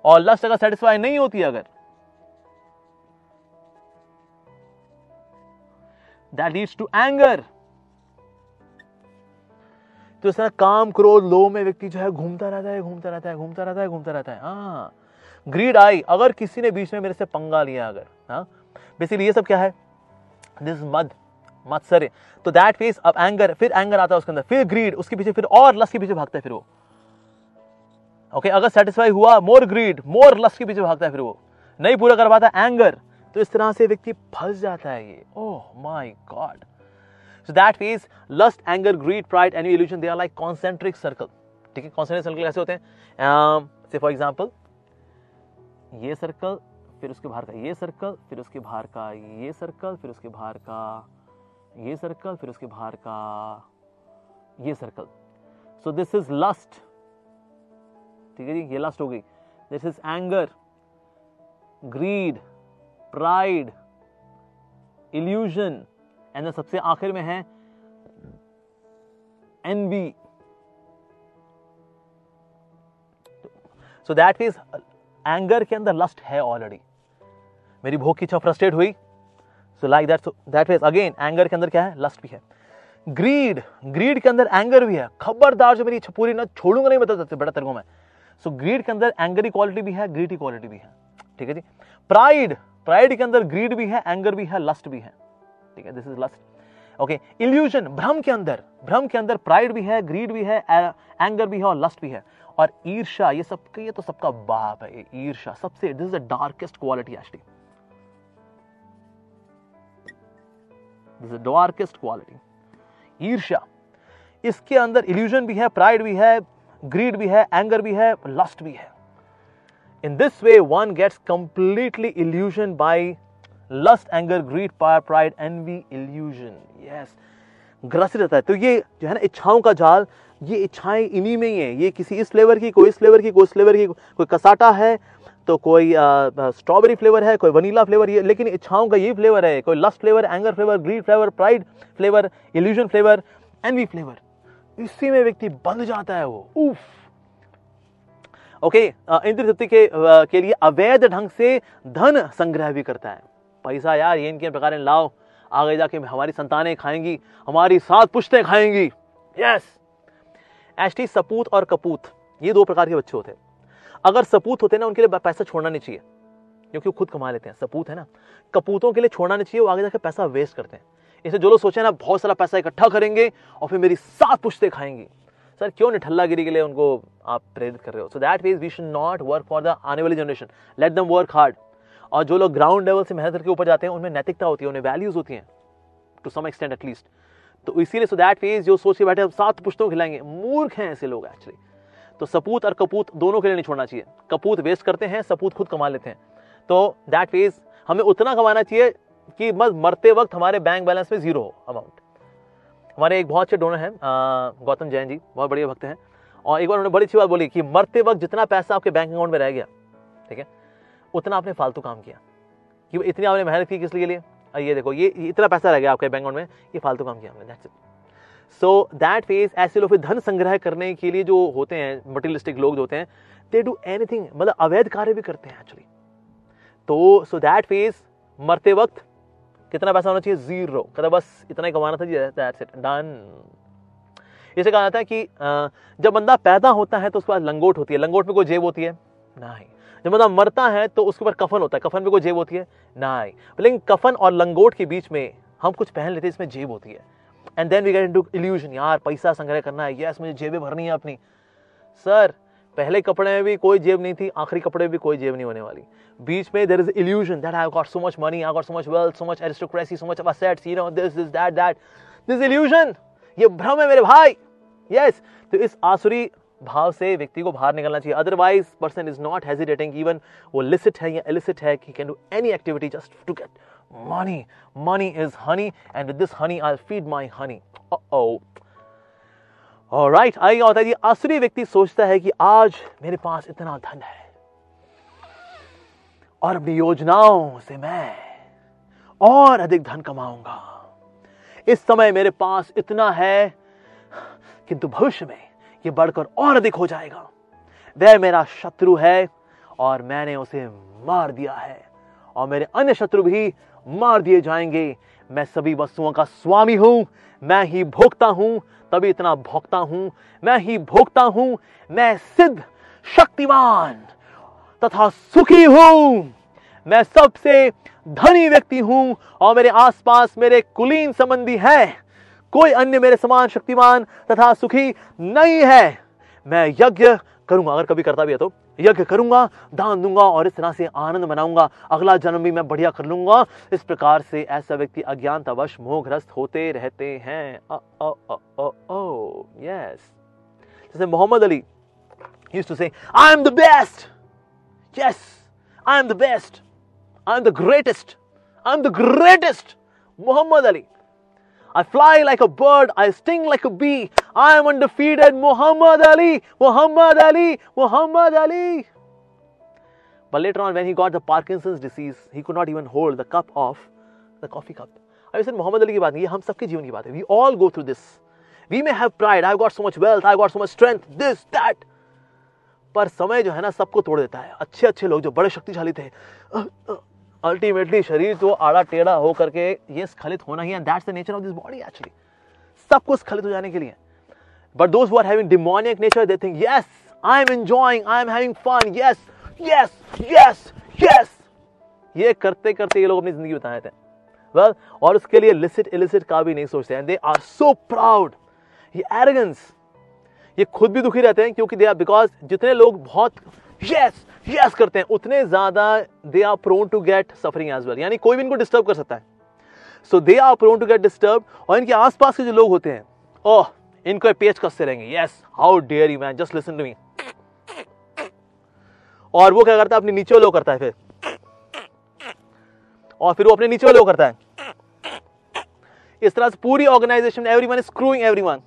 Speaker 1: और लस्ट अगर satisfy नहीं होती अगर दैट लीड्स टू एंगर तो इस तरह काम क्रोध लो में व्यक्ति जो है घूमता रहता है, घूमता रहता है, घूमता रहता है, घूमता रहता है। हाँ ग्रीड आई। अगर किसी ने बीच में मेरे से पंगा लिया अगर हाँ बेसिकली ये सब क्या है? दिस मद मत्सर्य तो दैट फेस अब एंगर फिर एंगर आता है उसके अंदर, फिर ग्रीड उसके पीछे फिर और लस्ट के पीछे भागता है फिर वो। ओके okay, अगर सेटिस्फाई हुआ मोर ग्रीड मोर लस्ट के पीछे भागता है फिर वो। नहीं पूरा कर पाता एंगर तो इस तरह से व्यक्ति फंस जाता है ये। ओह my God so that phase lust anger greed pride and illusion they are like concentric circle ठीक है कॉन्सेंट्रिक सर्कल कैसे होते हैं? से फॉर एग्जांपल ये सर्कल फिर उसके बाहर का ये सर्कल फिर उसके बाहर का ये सर्कल फिर उसके बाहर का ये सर्कल फिर उसके बाहर का ये circle so this is lust ठीक है जी, ये लस्ट हो गई। This is anger greed pride illusion and सबसे आखिर में है envy so that is anger के अंदर लस्ट है ऑलरेडी मेरी भूख की इच्छा फ्रस्ट्रेट हुई। So like that that is again anger के अंदर क्या है? लस्ट भी है। ग्रीड ग्रीड के अंदर एंगर भी है। खबरदार जो मेरी इच्छा पूरी ना छोड़ूँगा, नहीं बता सकते, बड़ा तरगों में। सो ग्रीड के अंदर एंगर की क्वालिटी भी है ग्रीड की क्वालिटी भी है। ठीक है जी? प्राइड प्राइड के अंदर ग्रीड भी है एंगर भी है लस्ट भी है। ठीक है? This is lust okay illusion भ्रम के अंदर, भ्रम के अंदर प्राइड भी है ग्रीड भी है एंगर भी है और लस्ट भी है। और ईर्षा ये सब ये तो सबका बाप है ईर्षा सबसे this is the darkest quality actually this is darkest quality ईर्ष्या, इसके अंदर इल्यूजन भी है प्राइड भी है ग्रीड भी है एंगर भी है लस्ट भी है. In this way one gets completely illusion by lust anger greed pyre pride envy illusion yes ग्रसित रहता है। तो ये जो है ना, इच्छाओं का जाल, ये इच्छाएँ इन्हीं में ही है। ये किसी इस फ्लेवर की, कोई इस फ्लेवर की, कोई इस फ्लेवर की, कोई कसाटा है तो कोई स्ट्रॉबेरी फ्लेवर है, कोई वनीला फ्लेवर ये, लेकिन इच्छाओं का ये फ्लेवर है, कोई lust flavour anger flavour greed flavour pride flavour illusion flavour envy flavour इसी में व्यक्ति बंध जाता है वो। उफ ओके इंद्र तृप्ति के के लिए अवैध ढंग से धन संग्रह भी करता है। पैसा यार ये इनके प्रकार लाओ। आगे जाके हमारी संतानें खाएँगी हमारी सात पुश्तें खाएँगी। यस एस सपूत और कपूत ये दो प्रकार के बच्चे होते हैं। अगर सपूत होते ना उनके लिए पैसा छोड़ना नहीं चाहिए। क्योंकि वो खुद कमा लेते हैं। सपूत है ना। कपूतों के लिए छोड़ना नहीं चाहिए वो आगे जाकर पैसा वेस्ट करते हैं। इसे जो लोग सोचे ना, बहुत सारा पैसा इकट्ठा करेंगे और फिर मेरी सात पुश्ते खाएँगी। सर, क्यों निठल्लागिरी के लिए उनको आप प्रेरित कर रहे हो? So that means we should not work for the आने वाली generation let them work hard और जो लोग ग्राउंड लेवल से मेहनत करके ऊपर जाते हैं, उनमें नैतिकता होती है, उन्हें वैल्यूज़ होती हैं टू सम एक्सटेंट एटलीस्ट तो इसीलिए सो दैट फ़ेज़ जो सोच के बैठे हम सात पुश्तों खिलाएँगे। मूर्ख हैं ऐसे लोग एक्चुअली तो सपूत और कपूत दोनों के लिए नहीं छोड़ना चाहिए। कपूत वेस्ट करते हैं, सपूत खुद कमा लेते हैं। तो दैट फ़ेज़ हमें उतना कमाना चाहिए कि बस मरते वक्त हमारे बैंक बैलेंस में ज़ीरो हो अमाउंट हमारे एक बहुत अच्छे डोनर हैं गौतम जैन जी, बहुत बढ़िया भक्त हैं। और एक बार उन्होंने बड़ी अच्छी बात बोली कि मरते वक्त जितना पैसा आपके बैंक अकाउंट में रह गया, ठीक है, उतना आपने फालतू काम किया। कि इतनी आपने मेहनत की किस लिए? ये देखो, ये इतना पैसा रह गया आपके बैंक अकाउंट में, ये फालतू काम किया हमने सो दैट फ़ेज़ ऐसे लोग फिर धन संग्रह करने के लिए जो होते हैं मटीरियलिस्टिक लोग जो होते हैं दे डू एनीथिंग मतलब अवैध कार्य भी करते हैं एक्चुअली तो सो दैट फ़ेज़ मरते वक्त कितना पैसा होना चाहिए? ज़ीरो कहता बस इतना ही कमाना था जी दैट्स इट डन इसे कहा जाता है कि जब बंदा पैदा होता है तो उसके बाद लंगोट होती है। लंगोट में कोई जेब होती है? नहीं। जब बंदा मरता है तो उसके ऊपर कफन होता है। कफन में कोई जेब होती है? नहीं। लेकिन कफन और लंगोट के बीच में हम कुछ पहन लेते हैं, इसमें जेब होती है। And then we get into illusion यार, पैसा संग्रह करना है। यस मुझे जेबें भरनी है अपनी. सर पहले कपड़े में भी कोई जेब नहीं थी आखिरी कपड़े में भी कोई जेब नहीं होने वाली। बीच में there is illusion that I got so much money I got so much wealth so much aristocracy so much assets you know this this that that this illusion ये भ्रम है मेरे भाई! यस yes, तो इस आसुरी भाव से व्यक्ति को बाहर निकलना चाहिए। Otherwise person is not hesitating even वो लिसिट है या इलिसिट है कि can do any activity just to get money money is honey and with this honey I feed my honey oh right आइए होता है असली व्यक्ति सोचता है कि आज मेरे पास इतना धन है और अपनी योजनाओं से मैं और अधिक धन कमाऊँगा। इस समय मेरे पास इतना है, किंतु भविष्य में यह बढ़कर और अधिक हो जाएगा। वह मेरा शत्रु है और मैंने उसे मार दिया है और मेरे अन्य शत्रु भी मार दिए जाएँगे। मैं सभी वस्तुओं का स्वामी हूँ, मैं ही भोगता हूँ, तभी इतना भोगता हूँ, मैं ही भोगता हूँ, मैं सिद्ध शक्तिमान तथा सुखी हूँ। मैं सबसे धनी व्यक्ति हूँ और मेरे आसपास मेरे कुलीन संबंधी हैं। कोई अन्य मेरे समान शक्तिमान तथा सुखी नहीं है। मैं यज्ञ करूँगा, अगर कभी करता भी है तो। यज्ञ करूँगा, दान दूँगा और इस तरह से आनंद मनाऊँगा। अगला जन्म भी मैं बढ़िया कर लूँगा। इस प्रकार से ऐसा व्यक्ति अज्ञानतावश मोहग्रस्त होते रहते हैं। यस जैसे Mohammad Ali used to say, i am the best. Yes, i am the best. I am the greatest. I am the greatest. muhammad ali I fly like a bird, I sting like a bee. I am undefeated Muhammad Ali, Muhammad Ali, Muhammad Ali. But later on, when he got the Parkinson's disease, he could not even hold the cup of the coffee cup. I said, Muhammad Ali की बात नहीं, ये हम सबके जीवन की बात है. We all go through this. We may have pride. I've got so much wealth. I've got so much strength. This, that. पर समय जो है ना सबको तोड़ देता है अच्छे अच्छे लोग जो बड़े शक्तिशाली थे अल्टीमेटली शरीर तो आड़ा टेढ़ा हो करके ये स्खलित होना ही that's the nature of this body actually सब कुछ स्खलित हो जाने के लिए। But those are having demonic nature they think yes I am enjoying I am having fun yes yes yes yes ये करते करते ये लोग अपनी ज़िंदगी बताए थे वेल well, और उसके लिए लिसिट इलिसिट का भी नहीं सोचते and they are so proud ये एरोगेंस ये खुद भी दुखी रहते हैं क्योंकि दे आर बिकॉज़ जितने लोग बहुत यस यस करते हैं। उतने ज़्यादा they are prone to get suffering as well यानी कोई भी इनको डिस्टर्ब कर सकता है। So they are prone to get disturb और इनके आसपास के जो लोग होते हैं, ओह, इनको पेच कसते रहेंगे। Yes how dare you man just listen to me और वो क्या करता है? अपने नीचे वाले करता है फिर। और फिर वो अपने नीचे वाले करता है। इस तरह से पूरी organisation everyone is screwing everyone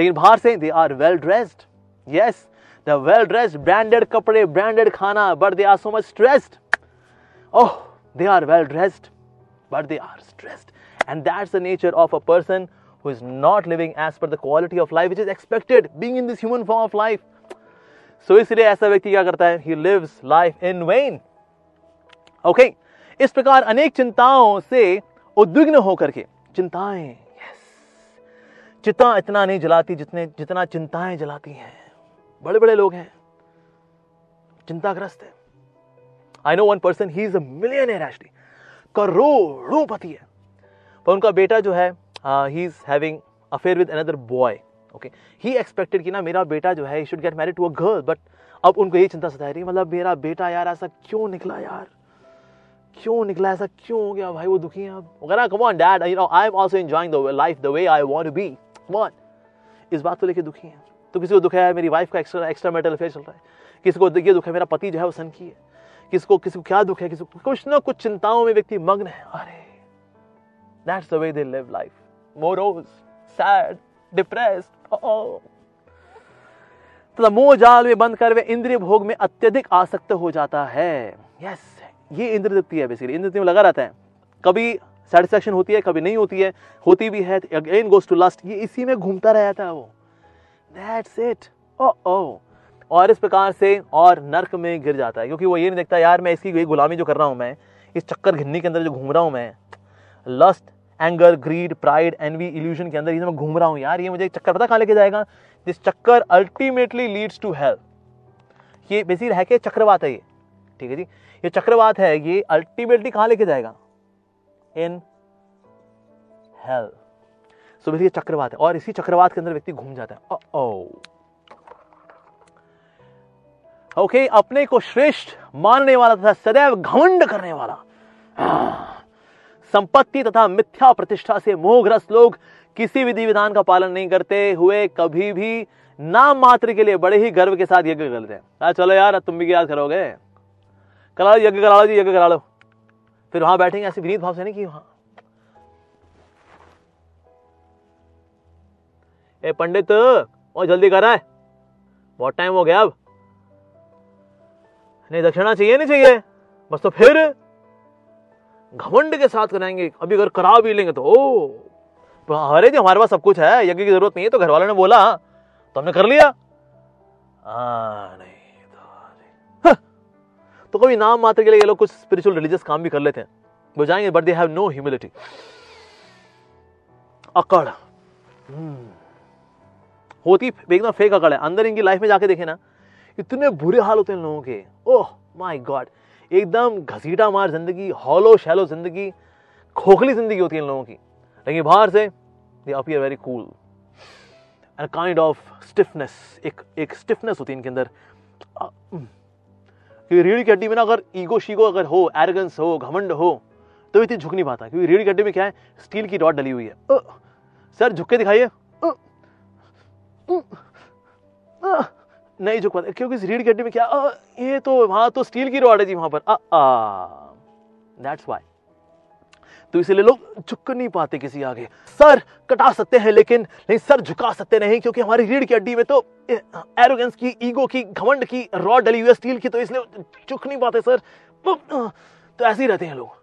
Speaker 1: लेकिन बाहर से they are well dressed yes the well dressed branded कपड़े ब्रांडेड खाना but they are so much stressed oh they are well dressed but they are stressed and that's the nature of a person who is not living as per the quality of life which is expected, being in this human form of life. So, इसलिए ऐसा व्यक्ति क्या करता है? He lives life in vain. Okay, इस प्रकार अनेक चिंताओं से उद्विग्न होकर के, चिंताएँ चिता इतना नहीं जलाती जितने, जितना चिंताएँ जलाती हैं। बड़े बड़े लोग हैं। चिंताग्रस्त है। I know one person he is a millionaire actually करोड़ों पति है। पर उनका बेटा जो है he is having affair with another boy okay he expected कि ना मेरा बेटा जो है he should get married to a girl but अब उनको ये चिंता सता रही मतलब मेरा बेटा यार ऐसा क्यों निकला यार? क्यों निकला, ऐसा क्यों हो गया? भाई वो दुखी है अब। Come on dad you know I am also enjoying the life the way I want to be what इस बात को लेके दुखी है। तो किसी को दुख है मेरी वाइफ का एक्स्ट्रा एक्स्ट्रा मेटल अफेयर चल रहा है। किसी को ये दुख है मेरा पति जो है वो सन की है किसको किसी को क्या दुख है किसी को कुछ ना कुछ चिंताओं में व्यक्ति मग्न है। अरे that's the way they live life morose sad depressed तो मोह जाल में बंद कर वे इंद्रिय भोग में अत्यधिक आसक्त हो जाता है। यस yes, ये इंद्र तृप्ति है बेसिकली इंद्र तृप्ति में लगा रहता है। कभी सेटिस्फेक्शन होती है, कभी नहीं होती है, होती भी है अगेन गोस टू लास्ट ये इसी में घूमता रहता है वो। दैट्स इट ओ ओ और इस प्रकार से और नर्क में गिर जाता है, क्योंकि वो ये नहीं देखता, यार, मैं इसकी गुलामी जो कर रहा हूँ मैं, इस चक्कर घिन्नी के अंदर जो घूम रहा हूँ मैं lust anger greed pride envy illusion के अंदर ये मैं घूम रहा हूँ, यार, ये मुझे एक चक्कर पता कहाँ लेके जाएगा? दिस चक्कर अल्टीमेटली लीड्स टू हेल्थ ये बेसिकली है कि चक्रवात है ये। ठीक है जी? ये चक्रवात है, ये अल्टीमेटली कहाँ लेके जाएगा? इन हेल्थ सो बेसिकली चक्रवात है और इसी चक्रवात के अंदर व्यक्ति घूम जाता है। ओ ओके okay, अपने को श्रेष्ठ मानने वाला तथा सदैव घमंड करने वाला। संपत्ति तथा मिथ्या प्रतिष्ठा से मोहग्रस्त लोग किसी विधि विधान का पालन नहीं करते हुए कभी भी नाम मात्र के लिए बड़े ही गर्व के साथ यज्ञ करते हैं। चलो यार तुम भी याद करोगे? करा यज्ञ करा लो जी यज्ञ करा लो। फिर वहाँ बैठेंगे ऐसे विनीत भाव से नहीं कि वहाँ। ए पंडित और जल्दी कर रहा है। बहुत टाइम हो गया अब। नहीं दक्षिणा चाहिए नहीं चाहिए। बस तो फिर घमंड के साथ कराएँगे। अभी अगर करा भी लेंगे तो ओ। अरे जी हमारे पास सब कुछ है। यज्ञ की ज़रूरत नहीं है तो घर वालों ने बोला तो हमने कर लिया। आ, नहीं। हाँ। तो कभी नाम मात्र के लिए ये लोग कुछ स्पिरिचुअल रिलीजियस काम भी कर लेते हैं। वो जाएँगे but they have no humility अकड़। हम्म। होती एकदम फेक अकड़ है। अंदर इनकी लाइफ में जाके देखे ना, इतने बुरे हाल होते हैं लोगों के। ओह माय गॉड एकदम घसीटा मार ज़िंदगी हॉलो शैलो ज़िंदगी, खोखली ज़िंदगी होती है इन लोगों की। लेकिन बाहर से they appear very cool and kind of stiffness एक एक स्टिफनेस होती है इनके अंदर। क्योंकि रीढ़ की हड्डी में ना अगर ईगो शीगो अगर हो एरगेंस हो घमंड हो तो इतनी झुक नहीं पाता क्योंकि रीढ़ की हड्डी में क्या है स्टील की रॉड डली हुई है। सर झुक के दिखाइए। नहीं झुक पाता। क्योंकि इस रीढ़ की हड्डी में क्या आ, ये तो वहाँ तो स्टील की रॉड है जी वहाँ पर। दैट्स वाई तो इसलिए लोग झुक नहीं पाते किसी आगे। सर, कटा सकते हैं लेकिन नहीं सर, झुका सकते नहीं क्योंकि हमारी रीढ़ की हड्डी में तो एरोगेंस की ईगो की, घमंड की रॉड डली हुई है स्टील की तो इसलिए झुक नहीं पाते सर। तो ऐसे ही रहते हैं लोग।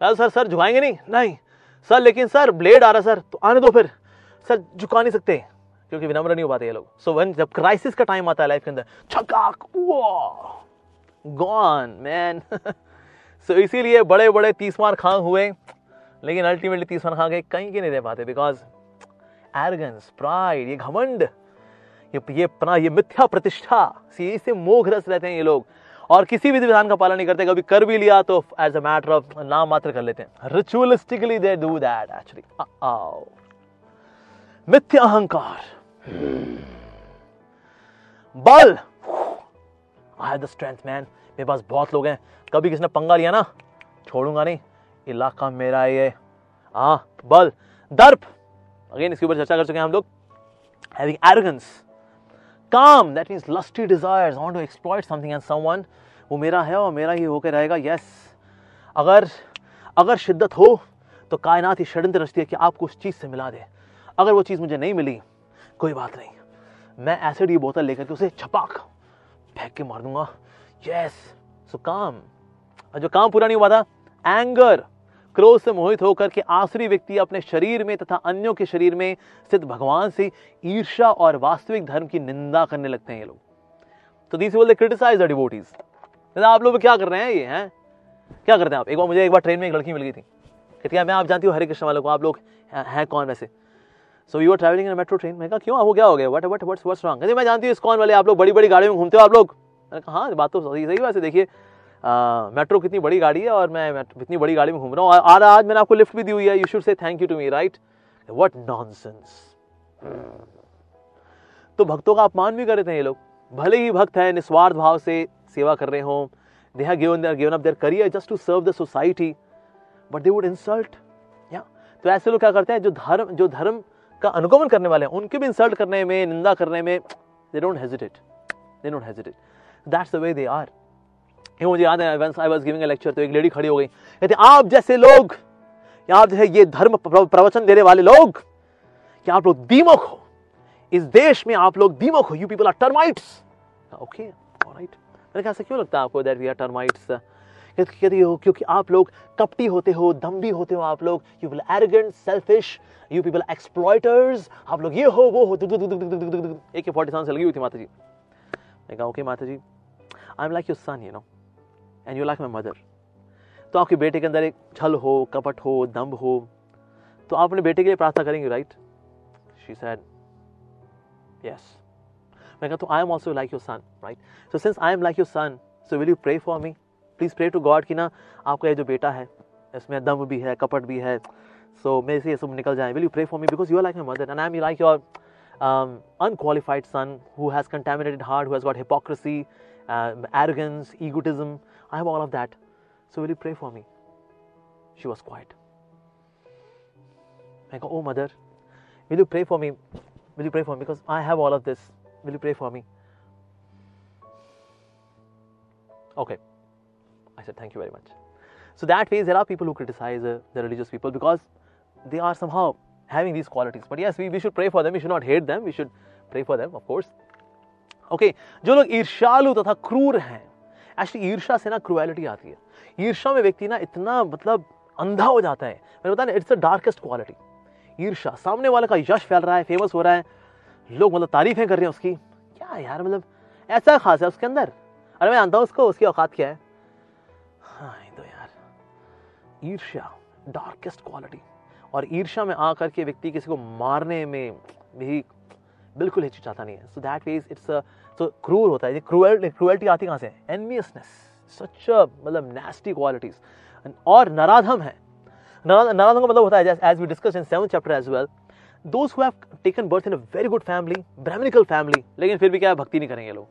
Speaker 1: सर सर, झुकाएँगे नहीं? नहीं। सर, लेकिन सर ब्लेड आ रहा सर तो आने दो फिर। सर, झुका नहीं सकते, क्योंकि विनम्र नहीं हो पाते ये लोग। सो वन जब क्राइसिस का टाइम आता है लाइफ के अंदर छकाक गॉन मैन सो इसीलिए बड़े बड़े तीस मार खां हुए, लेकिन अल्टीमेटली तीस मार खा गए कहीं के नहीं रह पाते बिकॉज़ एरगेंस प्राइड ये घमंड, ये ये अपना, ये मिथ्या प्रतिष्ठा सी इसे मोहग्रस्त रहते हैं ये लोग। और किसी भी विधान का पालन नहीं करते, कभी कर भी लिया तो एज अ मैटर ऑफ़ नाम मात्र कर लेते हैं। Ritualistically they do that actually मिथ्या अहंकार। बल। I have the strength man मेरे पास बहुत लोग हैं। कभी किसी ने पंगा लिया ना? छोड़ूँगा नहीं। इलाका मेरा ये हाँ। बल, दर्प। अगेन इसके ऊपर चर्चा कर चुके हैं हम लोग। हैविंग एरोगेंस काम that means lusty desires want to exploit something and someone वो मेरा है और मेरा ही होकर रहेगा यस अगर अगर शिद्दत हो तो कायनात ही षडयंत्र रचती है कि आपको उस चीज़ से मिला दे। अगर वो चीज़ मुझे नहीं मिली, कोई बात नहीं। मैं एसिड की बोतल लेकर के उसे छपाक, फेंक के मार दूँगा। यस सो काम जो काम पूरा नहीं हुआ था एंगर क्रोध से मोहित होकर के आसुरी व्यक्ति अपने शरीर में तथा अन्यों के शरीर में स्थित भगवान से ईर्षा और वास्तविक धर्म की निंदा करने लगते हैं ये लोग। तो दीसी बोलते क्रिटिसाइज द डिवोटीज आप लोग क्या कर रहे हैं ये, हैं? क्या करते हैं आप? एक बार मुझे एक बार ट्रेन में एक लड़की मिल गई थी। कहती है मैं आप जानती हूँ हरे कृष्ण वालों को, आप लोग हैं कौन वैसे? So you are travelling in metro train मैं कहा, क्यों? हो क्या हो गया what what what's what's wrong मैं जानती हूँ इस कौन वाले, आप लोग बड़ी बड़ी गाड़ियों में घूमते हो, आप लोग? हाँ बात तो सही सही वैसे देखिए। मेट्रो कितनी बड़ी गाड़ी है और मैं इतनी बड़ी गाड़ी में घूम रहा हूँ। और आज मैंने आपको लिफ्ट भी दी हुई है। You should say thank you to me right what nonsense तो भक्तों का अपमान भी कर रहे थे ये लोग। भले ही भक्त है, निस्वार्थ भाव से सेवा कर रहे हो, they have given their given up their career just to serve the society but they would insult या तो ऐसे लोग क्या करते हैं? जो धर्म जो धर्म का अनुगमन करने वाले हैं, उनके भी इंसल्ट करने में, निंदा करने में they don't hesitate they don't hesitate that's the way they are ये मुझे याद है I was giving a lecture तो एक लेडी खड़ी हो गई कहते आप जैसे लोग आप जो है ये धर्म प्रवचन देने वाले लोग क्या आप लोग दीमक हो इस देश में आप लोग दीमक हो you people are termites okay alright मैंने कहा ऐसा क्यों लगता है आपको दैट वी आर टर्माइट्स कहती हो क्योंकि आप लोग कपटी होते हो दम्भी होते हो आप लोग you people arrogant selfish you people exploiters आप लोग ये हो वो हो एक फोर्टी सेवन से लगी हुई थी माता जी मैं कहा ओके माता जी I am like your son you know and you like my mother तो आपके बेटे के अंदर एक छल हो कपट हो दम्भ हो तो आप अपने बेटे के लिए प्रार्थना करेंगे राइट शी सैड यस मैं कहता हूँ I am also like your son right so since I am like your son so will you pray for me please pray to God कि ना आपका ये जो बेटा है इसमें दम भी है कपट भी है सो मेरे से ये सब निकल जाए। Will you pray for me because you are like my mother and I am like your unqualified son who has contaminated heart, who has got hypocrisy, uh, arrogance, egotism. I have all of that. So will you pray for me? She was quiet. I go, Oh, mother, will you pray for me? Will you pray for me? Because I have all of this. Will you pray for me? Okay. I said, Thank you very much. So, that way, there are people who criticize uh, the religious people because they are somehow having these qualities. But yes, we, we should pray for them. We should not hate them. We should pray for them, of course. Okay okay, जो लोग ईर्षालु तथा क्रूर हैं actually ईर्षा से ना cruelty आती है। ईर्षा में व्यक्ति ना इतना मतलब अंधा हो जाता है। मैंने बताया ना इट्स द डार्केस्ट क्वालिटी ईर्षा सामने वाले का यश फैल रहा है फ़ेमस हो रहा है। लोग मतलब तारीफें कर रहे हैं उसकी। क्या यार मतलब ऐसा खास है उसके अंदर? अरे, मैं जानता हूँ उसको, उसकी औकात क्या है। हाँ तो यार। ईर्ष्या डार्केस्ट क्वालिटी और ईर्ष्या में आकर के व्यक्ति किसी को मारने में भी बिल्कुल हिचकिचाता नहीं है। So that means it's so क्रूर होता है। क्रूअल क्रूअल्टी आती कहाँ से? एनवियसनेस सच मतलब नेस्टी क्वालिटीज और नराधम है। नराधम का मतलब होता है as we discuss in seven chapter as well those who have taken birth in a very good family Brahmanical family लेकिन फिर भी क्या भक्ति नहीं करेंगे लोग।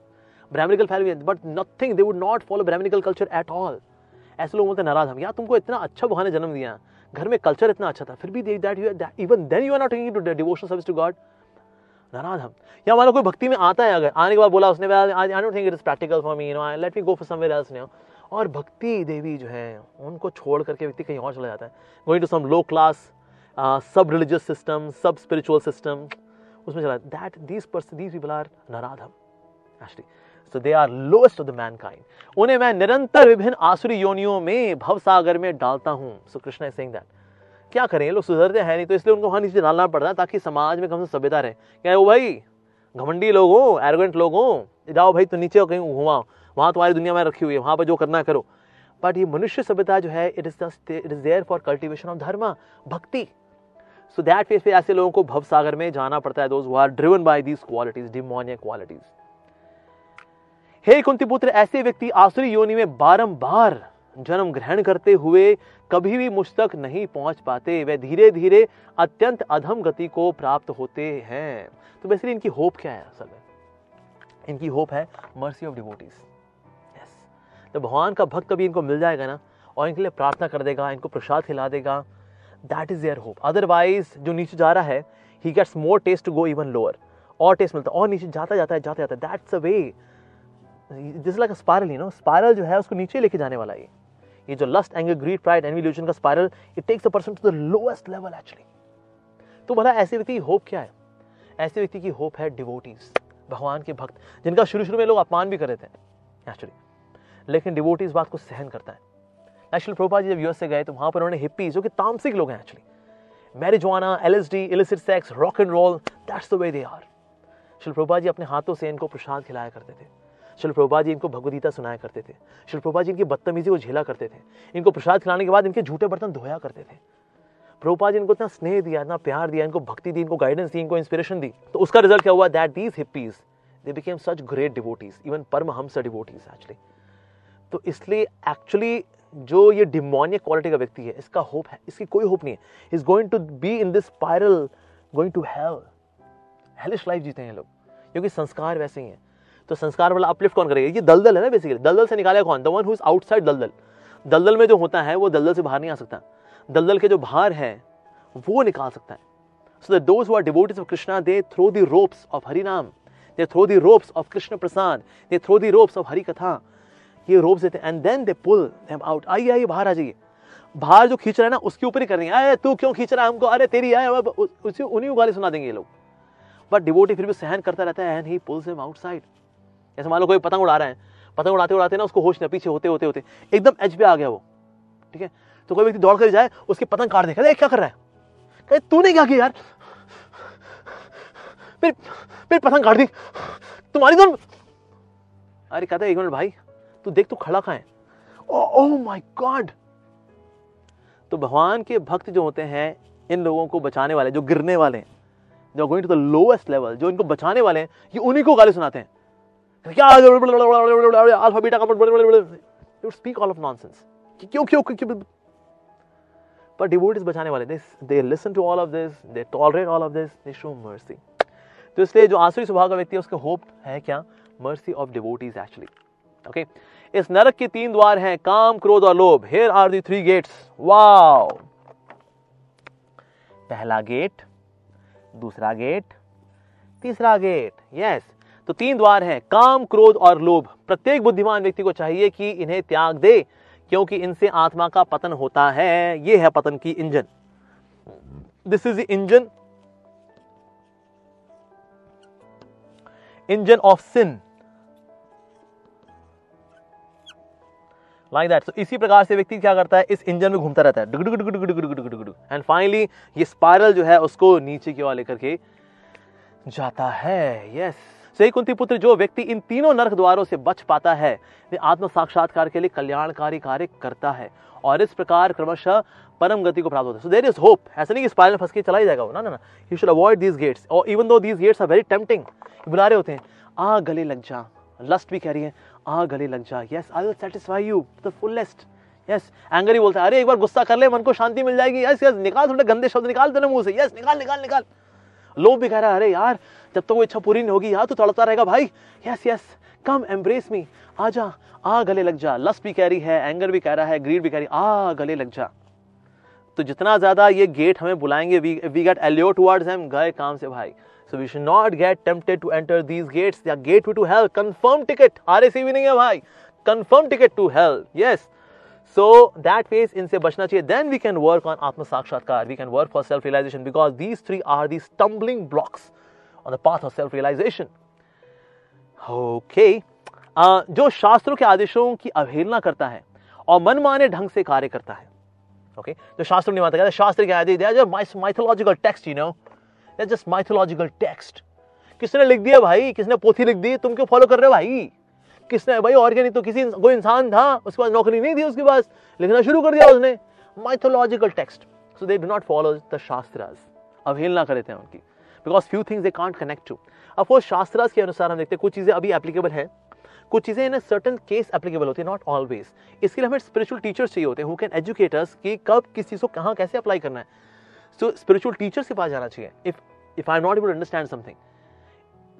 Speaker 1: Brahmanical family but nothing they would not follow Brahmanical culture at all ऐसे लोग बोलते हैं नाराज़ यार, तुमको इतना अच्छा भगवान ने जन्म दिया। घर में कल्चर इतना अच्छा था। फिर भी that you even then you are not taking to devotion service to God नाराज़ हम। या मान कोई भक्ति में आता है अगर, आने के बाद बोला उसने I don't think it is practical for me you know let me go for somewhere else no और भक्ति देवी जो है, उनको छोड़ करके व्यक्ति कहीं और चला जाता है। Going to some low class सब रिलीजियस सिस्टम सब स्पिरिचुअल सिस्टम उसमें चला that these person these people are नाराधम actually so they are lowest of the mankind उन्हें मैं निरंतर विभिन्न आसुरी योनियों में भव सागर में डालता हूँ। So Krishna is saying that क्या करें? लोग सुधरते हैं नहीं तो इसलिए उनको वहाँ नीचे डालना पड़ता है ताकि समाज में कम से सभ्यता रहे। क्या वो भाई? घमंडी लोग हो एरोगेंट लोग हो। जाओ भाई तो नीचे कहीं घुमाओ। वहाँ तुम्हारी दुनिया में रखी हुई है, वहाँ पर जो करना करो। बट ये मनुष्य सभ्यता जो है it is it is there for cultivation of dharma bhakti so that face पे ऐसे लोगों को भव सागर में जाना पड़ता है those are driven by these qualities demoniac qualities हे कुंती पुत्र ऐसे व्यक्ति आसुरी योनि में बारंबार जन्म ग्रहण करते हुए कभी भी मुझ तक नहीं पहुँच पाते। वे धीरे धीरे अत्यंत अधम गति को प्राप्त होते हैं। तो बेसिकली इनकी होप क्या है असल में? इनकी होप है मर्सी ऑफ़ डिवोटीज यस तो भगवान का भक्त कभी इनको मिल जाएगा ना, और इनके लिए प्रार्थना कर देगा, इनको प्रसाद खिला देगा that is their hope otherwise जो नीचे जा रहा है he gets more taste to go even lower और टेस्ट मिलता है, और नीचे जाता जाता है, जाता जाता है। That's a way this like spiral you know spiral जो है, उसको नीचे लेके जाने वाला है ये जो lust anger greed pride envy involution का spiral it takes a person to the lowest level actually तो भला ऐसे व्यक्ति की होप क्या है? ऐसे व्यक्ति की होप है डिवोटीज भगवान के भक्त, जिनका शुरू शुरू में लोग अपमान भी कर रहे थे एक्चुअली लेकिन डिवोटी इस बात को सहन करता है। एक्चुअली प्रोपा जी जब यूएस से गए तो वहाँ पर उन्होंने हिप्पी जो कि तामसिक लोग हैं actually marijuana L S D illicit sex rock and roll that's the way they are Shrila Prabhupada ji अपने हाथों से इनको प्रसाद खिलाया करते थे। शिल प्रभा जी इनको भगवदगीता सुनाया करते थे। शिल प्रभा जी इनकी बदतमीजी को झेला करते थे। इनको प्रसाद खिलाने के बाद इनके झूठे बर्तन धोया करते थे। प्रभुपा जी इनको इतना स्नेह दिया, इतना प्यार दिया, इनको भक्ति दी, इनको गाइडेंस दी, इनको इंस्पिरेशन दी। तो उसका रिज़ल्ट क्या हुआ? That these hippies they became such great devotees even परम हम्स डिवोटीज एक्चुअली तो इसलिए एक्चुअली जो ये डिमोनिक क्वालिटी का व्यक्ति है, इसका होप है, इसकी कोई होप नहीं है। Is going to be in this spiral going to hell hellish life जीते हैं लोग, क्योंकि संस्कार वैसे ही हैं। तो संस्कार वाला अपलिफ्ट कौन करेगा? ये दलदल है ना बेसिकली दलदल से निकाले कौन? The one who is outside दलदल। दलदल में जो होता है, वो दलदल से बाहर नहीं आ सकता। दलदल के जो बाहर है, वो निकाल सकता है। So that those who are devotees of Krishna they throw the ropes of Hari naam they throw the ropes of Krishna prasad they throw the ropes of Hari katha ये रोप्स देते हैं and then they pull them out आइए आइए, बाहर आ जाइए। बाहर जो खींच रहा है ना, उसके ऊपर ही कर रही है। अरे, तू क्यों खींच रहा है हमको? अरे, तेरी आए उसी उन्हीं को गाली सुना देंगे ये लोग। बट डिवोटी फिर भी सहन करता रहता है and he pulls him outside जैसे मान लो कोई पतंग उड़ा रहे हैं, पतंग उड़ाते उड़ाते ना उसको होश ना, पीछे होते होते होते, एकदम एच पे आ गया वो, ठीक है? तो कोई व्यक्ति दौड़ कर जाए, उसकी पतंग काट देखा क्या कर रहा है? कहे तूने क्या किया यार? फिर फिर पतंग काट दी, तुम्हारी तो अरे, कहते एक मिनट भाई, तू देख, तू खड़ा खाए ओह माय गॉड तो भगवान के भक्त जो होते हैं, इन लोगों को बचाने वाले, जो गिरने वाले हैं, जो going to the lowest level जो इनको बचाने वाले हैं, ये उन्हीं को गाली सुनाते हैं। ऑफ़ नॉनसेंस क्यों क्यों बचाने वाले they listen to all of this they tolerate all of this they show mercy तो इसलिए जो स्वभाव का व्यक्ति है, उसका होप है क्या? मर्सी ऑफ़ एक्चुअली ओके इस नरक के तीन द्वार हैं, काम, क्रोध और लोभ. Here are the three gates wow पहला गेट दूसरा गेट तीसरा गेट यस तो तीन द्वार हैं, काम, क्रोध और लोभ। प्रत्येक बुद्धिमान व्यक्ति को चाहिए कि इन्हें त्याग दे, क्योंकि इनसे आत्मा का पतन होता है। यह है पतन की engine. This is engine engine of sin like that इसी प्रकार से व्यक्ति क्या करता है? इस इंजन में घूमता रहता है। डुग डुग डुग डुग डुग डुग एंड फाइनली ये स्पाइरल जो है, उसको नीचे की ओर लेकर के जाता है। यस सही कुंती पुत्र जो व्यक्ति इन तीनों नरक द्वारों से बच पाता है, वे आत्म साक्षात्कार के लिए कल्याणकारी कार्य करता है और इस प्रकार क्रमशः परम गति को प्राप्त होता है। सो देर इज़ होप ऐसा नहीं कि स्पाइरल फंस के चला ही जाएगा वो। ना ना you should avoid these gates और even though these gates are very tempting बुला रहे होते हैं, आ गले लग जा। लस्ट भी कह रही है, आ गले लग जा। Yes I will satisfy you the fullest yes anger ही बोलता है, अरे, एक बार गुस्सा कर ले, मन को शांति मिल जाएगी। यस यस निकाल थोड़े गंदे शब्द निकाल तेरे मुँह से। यस निकाल निकाल निकाल। लोग भी कह रहा है, अरे यार जब तक तो वो इच्छा पूरी नहीं होगी यार तो तड़पता रहेगा, भाई yes yes come embrace me आ जा आ गले लग जा। लस्ट भी कह रही है एंगर भी कह रहा है ग्रीड भी कह रही आ गले लग जा। तो जितना ज़्यादा ये गेट हमें बुलाएँगे वी गेट एलियो टुवर्ड्स हम गए काम से, भाई। So we should not get tempted to enter these gates या gate to hell confirm ticket RAC भी नहीं है, भाई। Confirm ticket to hell yes so that phase इनसे बचना चाहिए। Then we can work on आत्म साक्षात्कार we can work for self realization because these three are the stumbling blocks on the path of self realization okay जो शास्त्रों के आदेशों की अवहेलना करता है और मनमाने ढंग से कार्य करता है। Okay okay? जो शास्त्र नहीं मानता शास्त्र के आदेश दिया mythological text you know just mythological text किसने लिख दिया भाई? किसने पोथी लिख दी? तुम क्यों फॉलो कर रहे हो भाई? किसने, भाई और क्या नहीं तो किसी कोई इंसान था, उसके पास नौकरी नहीं थी उसके पास। लिखना शुरू कर दिया उसने। Mythological text so they do not follow the shastras अवहेलना करे थे उनकी। Because few things they can't connect to of course shastras के अनुसार हम देखते हैं, कुछ चीज़ें अभी एप्लीकेबल है। कुछ चीज़ें इन सर्टन केस एप्लीकेबल होती है नॉट ऑलवेज इसके लिए हमें स्पिरिचुअल टीचर्स चाहिए होते हैं हु कैन एजुकेट अस कि कब किस चीज़ को कहाँ कैसे अप्लाई करना है। सो स्पिरिचुअल टीचर्स के पास जाना चाहिए। If if I not able understand something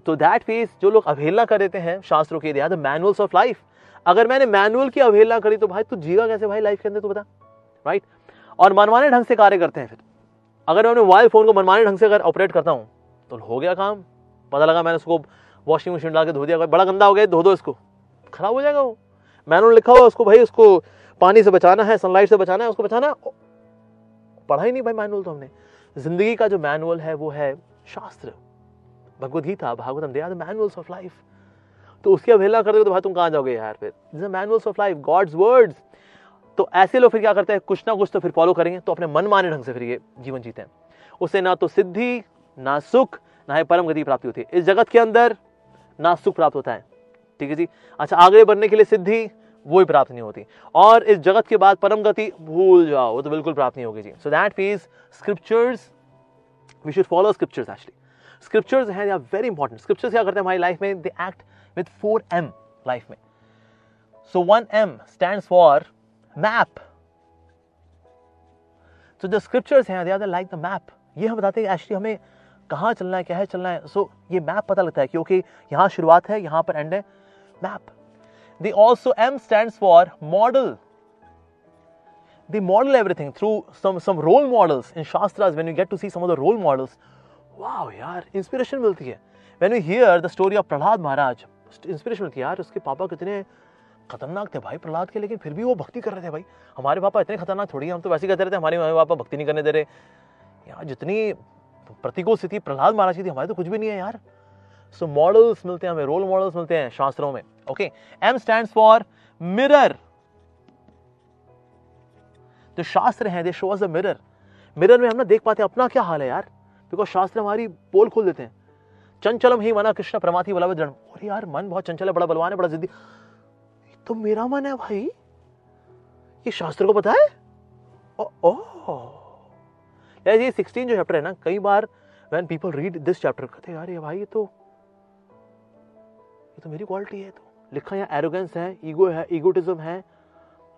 Speaker 1: तो दैट फेस जो लोग अवहेलना कर देते हैं शास्त्रों के दिया मैनुअल्स ऑफ़ लाइफ अगर मैंने मैनुअल की अवहेलना करी तो भाई, तू जीगा कैसे भाई लाइफ के अंदर, तू बता। Right right? और मनमाने ढंग से कार्य करते हैं फिर। अगर मैं अपने मोबाइल फ़ोन को मनमाने ढंग से अगर ऑपरेट करता हूँ तो हो गया काम। पता लगा मैंने उसको वॉशिंग मशीन डाल के धो दिया। बड़ा गंदा हो गया, धो दो इसको। खराब हो जाएगा वो। मैनुअल लिखा हुआ उसको भाई, उसको पानी से बचाना है सनलाइट से बचाना है, उसको बचाना है। पढ़ा ही नहीं भाई मैनुअल तो हमने। ज़िंदगी का जो मैनुअल है, वो है शास्त्र। Bhagavad Gita they are manuals of life तो उसकी अवहेलना कर दो तो भाई तुम कहाँ जाओगे यार फिर? Manuals of life God's words तो ऐसे लोग फिर क्या करते हैं? कुछ ना कुछ तो फिर फॉलो करेंगे तो अपने मन माने ढंग से फिर ये जीवन जीते हैं। उसे ना तो सिद्धि, ना सुख, ना ही परम गति प्राप्ति होती है। इस जगत के अंदर ना सुख प्राप्त होता है। ठीक है जी? अच्छा आगे बढ़ने के लिए सिद्धि वो ही प्राप्त नहीं होती। और इस जगत के बाद परम गति, भूल जाओ, वो तो बिल्कुल प्राप्त नहीं होगी जी। So that means scriptures we should follow scriptures actually scriptures हैं वेरी इंपॉर्टेंट स्क्रिप्चर्स क्या करते हैं हमारी लाइफ में? They act with four M life में। So 1M stands for map तो जो स्क्रिप्चर्स हैं दे लाइक द मैप ये हम बताते हैं एक्चुअली हमें कहाँ चलना है क्या है चलना है। सो so, ये मैप पता लगता है क्योंकि यहाँ शुरुआत है यहाँ पर एंड है map the also M stand for model the model everything through some role models in shastras when you get to see some role models wow यार इंस्पिरेशन मिलती है। When you hear the story of Prahlad Maharaj inspiration मिलती है यार उसके पापा कितने खतरनाक थे भाई प्रहलाद के, लेकिन फिर भी वो भक्ति कर रहे थे भाई। हमारे पापा इतने खतरनाक थोड़ी हम तो वैसे कहते रहते हमारे मम्मी पापा भक्ति नहीं करने दे रहे। यार, जितनी प्रतिकूल स्थिति प्रहलाद महाराज की थी, हमारे तो कुछ भी नहीं है यार। सो मॉडल्स मिलते हैं हमें रोल मॉडल्स मिलते हैं शास्त्रों में okay M stand for mirror जो शास्त्र हैं they show us the mirror mirror में हम ना देख पाते हैं, अपना क्या हाल है यार। बिकॉज़ शास्त्र हमारी पोल खोल देते हैं। चंचलम ही मना कृष्ण प्रमाथी बला दृढ़ अरे यार, मन बहुत चंचल है, बड़ा बलवान है, बड़ा जिद्दी। तो मेरा मन है भाई। ये शास्त्र को पता है? ओ, ओ। ये सिक्सटीन जो चैप्टर है ना कई बार when people read this chapter कहते यार ये भाई ये तो ये तो मेरी क्वालिटी है तो। लिखा यहाँ एरोगेंस है ईगो है ईगोटिज्म है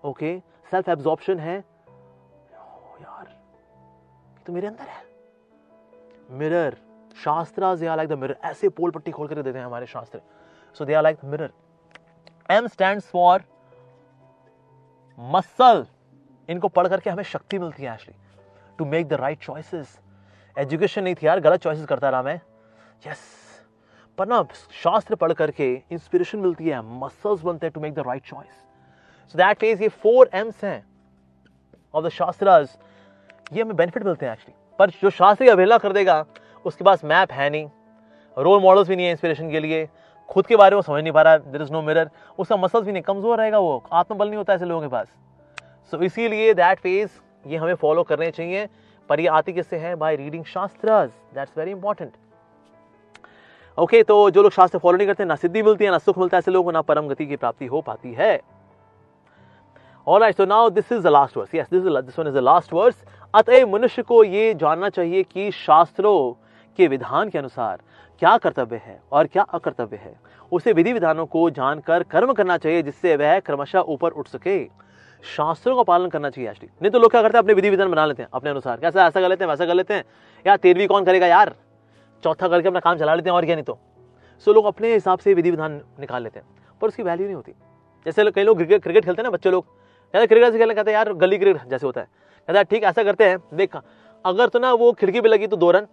Speaker 1: ओके सेल्फ एब्जॉर्प्शन है यार ये तो मेरे अंदर है। मिरर शास्त्र दे लाइक द मिरर ऐसे पोल पट्टी खोल कर देते हैं हमारे शास्त्र। So they are like mirror M stand for muscle इनको पढ़ करके हमें शक्ति मिलती है actually to make the right choices education नहीं थी यार, गलत चॉइसेस करता रहा मैं। Yes yes. पर ना, शास्त्र पढ़ करके इंस्पिरेशन मिलती है मसल्स बनते हैं to make the right choice so that means ये फोर एम्स हैं ऑफ़ द शास्त्रास ये हमें बेनिफिट मिलते हैं एक्चुअली पर जो शास्त्र अवहेलना कर देगा, उसके पास मैप है नहीं। रोल मॉडल्स भी नहीं है इंस्पिरेशन के लिए। खुद के बारे में समझ नहीं पा रहा है देर इज़ नो मिरर उसका मसल्स भी नहीं कमज़ोर रहेगा वो आत्मबल नहीं होता ऐसे लोगों के पास सो so, इसीलिए दैट फ़ेज़ ये हमें फॉलो करने चाहिए पर ये आती किससे है by reading shastra that's very important okay तो जो लोग शास्त्र फॉलो नहीं करते ना सिद्धि मिलती है ना सुख मिलता है ऐसे लोगों को ना परम गति की प्राप्ति हो पाती है All right, so now this is the last verse. Yes, this is this one is the last verse. मनुष्य को ये जानना चाहिए कि शास्त्रों के विधान के अनुसार क्या कर्तव्य है और क्या अकर्तव्य है? उसे विधि विधानों को जानकर कर्म करना चाहिए, जिससे वह क्रमशः ऊपर उठ सके। शास्त्रों का पालन करना चाहिए एक्चुअली नहीं तो लोग क्या करते हैं? अपने विधि विधान बना लेते हैं, अपने अनुसार। कैसा ऐसा कर लेते हैं, वैसा कर लेते हैं। यार, तेरहवीं कौन करेगा यार? चौथा करके अपना काम चला लेते हैं, और क्या नहीं तो? सो लोग अपने हिसाब से विधि विधान निकाल लेते हैं, पर उसकी वैल्यू नहीं होती। जैसे कई लोग क्रिकेट क्रिकेट खेलते हैं ना, बच्चे लोग। कहते क्रिकेट से खेलने कहते हैं, यार, गली क्रिकेट जैसे होता है। कहता है, ठीक, ऐसा करते हैं, देख। अगर तो ना वो खिड़की पर लगी तो दो रन,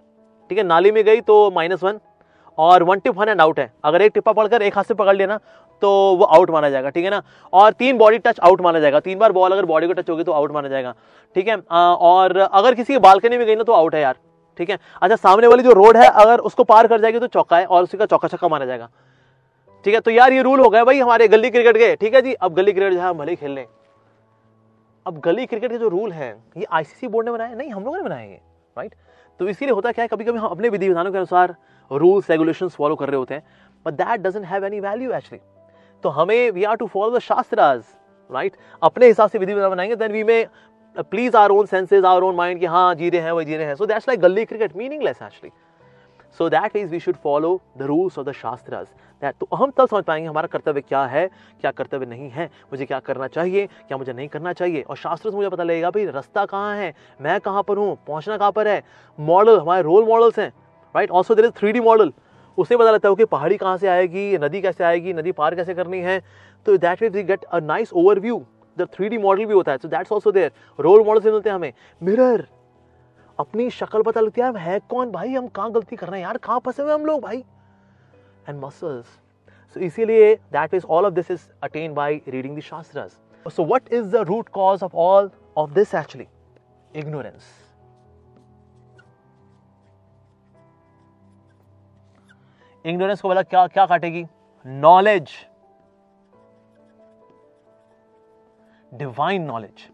Speaker 1: ठीक है? नाली में गई तो माइनस वन और one tip one and out है। अगर एक टिप्पा पड़कर एक हाथ से पकड़ लिया ना तो वो आउट माना जाएगा, ठीक है ना? और तीन बॉडी टच आउट माना जाएगा। तीन बार बॉल अगर बॉडी को टच होगी तो आउट माना जाएगा, ठीक है? और अगर किसी की बालकनी में गई ना तो आउट है यार, ठीक है? अच्छा सामने वाली जो रोड है, अगर उसको पार कर जाएगी तो चौका है और उसी का चौका छक्का माना जाएगा, ठीक है? तो यार ये रूल हो गया भाई, हमारे गली क्रिकेट के, ठीक है जी? अब गली क्रिकेट जहाँ भले खेल लें। अब गली क्रिकेट के जो रूल है, ये आईसीसी बोर्ड ने बनाए नहीं, हम लोगों ने बनाए राइट तो इसीलिए होता क्या है कभी कभी हम अपने विधि विधानों के अनुसार रूल्स रेगुलेशन फॉलो कर रहे होते हैं but that doesn't have any value actually तो हमें we are to follow the shastras right अपने हिसाब से विधि विधान बनाएँगे देन वी में please our own senses our own mind कि हाँ जी रहे हैं, वही जी रहे हैं. So that's like gully cricket meaningless actually so that is we should follow the rules of the shastras that तो हम तब समझ पाएँगे हमारा कर्तव्य क्या है, क्या कर्तव्य नहीं है, मुझे क्या करना चाहिए, क्या मुझे नहीं करना चाहिए. और शास्त्र से मुझे पता लगेगा, भाई, रास्ता कहाँ है, मैं कहाँ पर हूँ, पहुँचना कहाँ पर है? मॉडल हमारे रोल मॉडल्स हैं. Right also there is three D model उसे पता लगता है कि पहाड़ी कहाँ से आएगी, नदी कैसे आएगी, नदी पार कैसे करनी है? तो that we get a nice overview the three D model भी होता है. So that's also there role model से मिलते हैं हमें. मिरर अपनी शक्ल पता लगती है है कौन भाई? हम कहाँ गलती कर रहे हैं? यार, कहाँ फंसे हुए हम लोग भाई? एंड मसल्स सो इसीलिए that is all of this is attain by reading the shastras so what is the root cause of all of this actually ignorance ignorance को बोला, क्या क्या काटेगी? Knowledge divine knowledge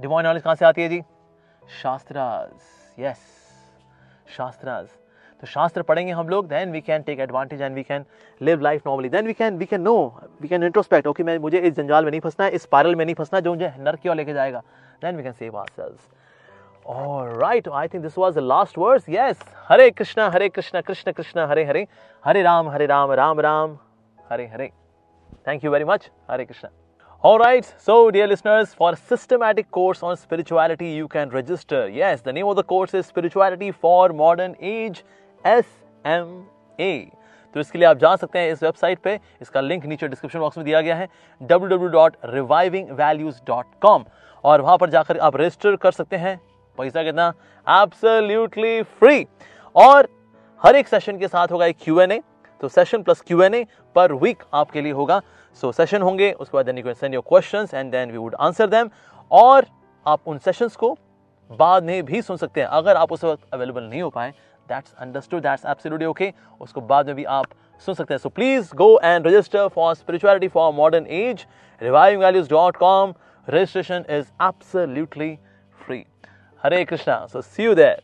Speaker 1: divine knowledge कहाँ से आती है जी? Shastras yes shastras तो शास्त्र पढ़ेंगे हम लोग then we can take advantage and we can live life normally then we can we can know we can introspect okay मैं, मुझे इस जंजाल में नहीं फंसना है, इस पारल में नहीं फंसना जो मुझे नर की ओर लेके जाएगा. Then we can save All right, I think this was the last verse. Yes, Hare Krishna, Hare Krishna, Krishna Krishna, Hare Hare, Hare Ram, Hare Ram, Ram Ram, Hare Hare. Thank you very much. Hare Krishna. All right, so dear listeners, for a systematic course on spirituality, you can register. Yes, the name of the course is Spirituality for Modern Age SMA. तो इसके लिए आप जा सकते हैं इस website पे इसका लिंक नीचे डिस्क्रिप्शन बॉक्स में दिया गया है www.revivingvalues.com और वहाँ पर जाकर आप रजिस्टर कर सकते हैं पैसा कितना? एब्सोल्युटली फ्री और हर एक सेशन के साथ होगा एक क्यू एन ए तो session plus Q and A per week आपके लिए होगा. सो so, सेशन होंगे उसके बाद then you can send your questions and then we would answer them और आप उन सेशंस को बाद में भी सुन सकते हैं. अगर आप उस वक्त अवेलेबल नहीं हो पाए that's understood that's absolutely okay उसको बाद में भी आप सुन सकते हैं. So please go and register for spirituality for modern age reviving values dot com registration is free hare krishna so see you there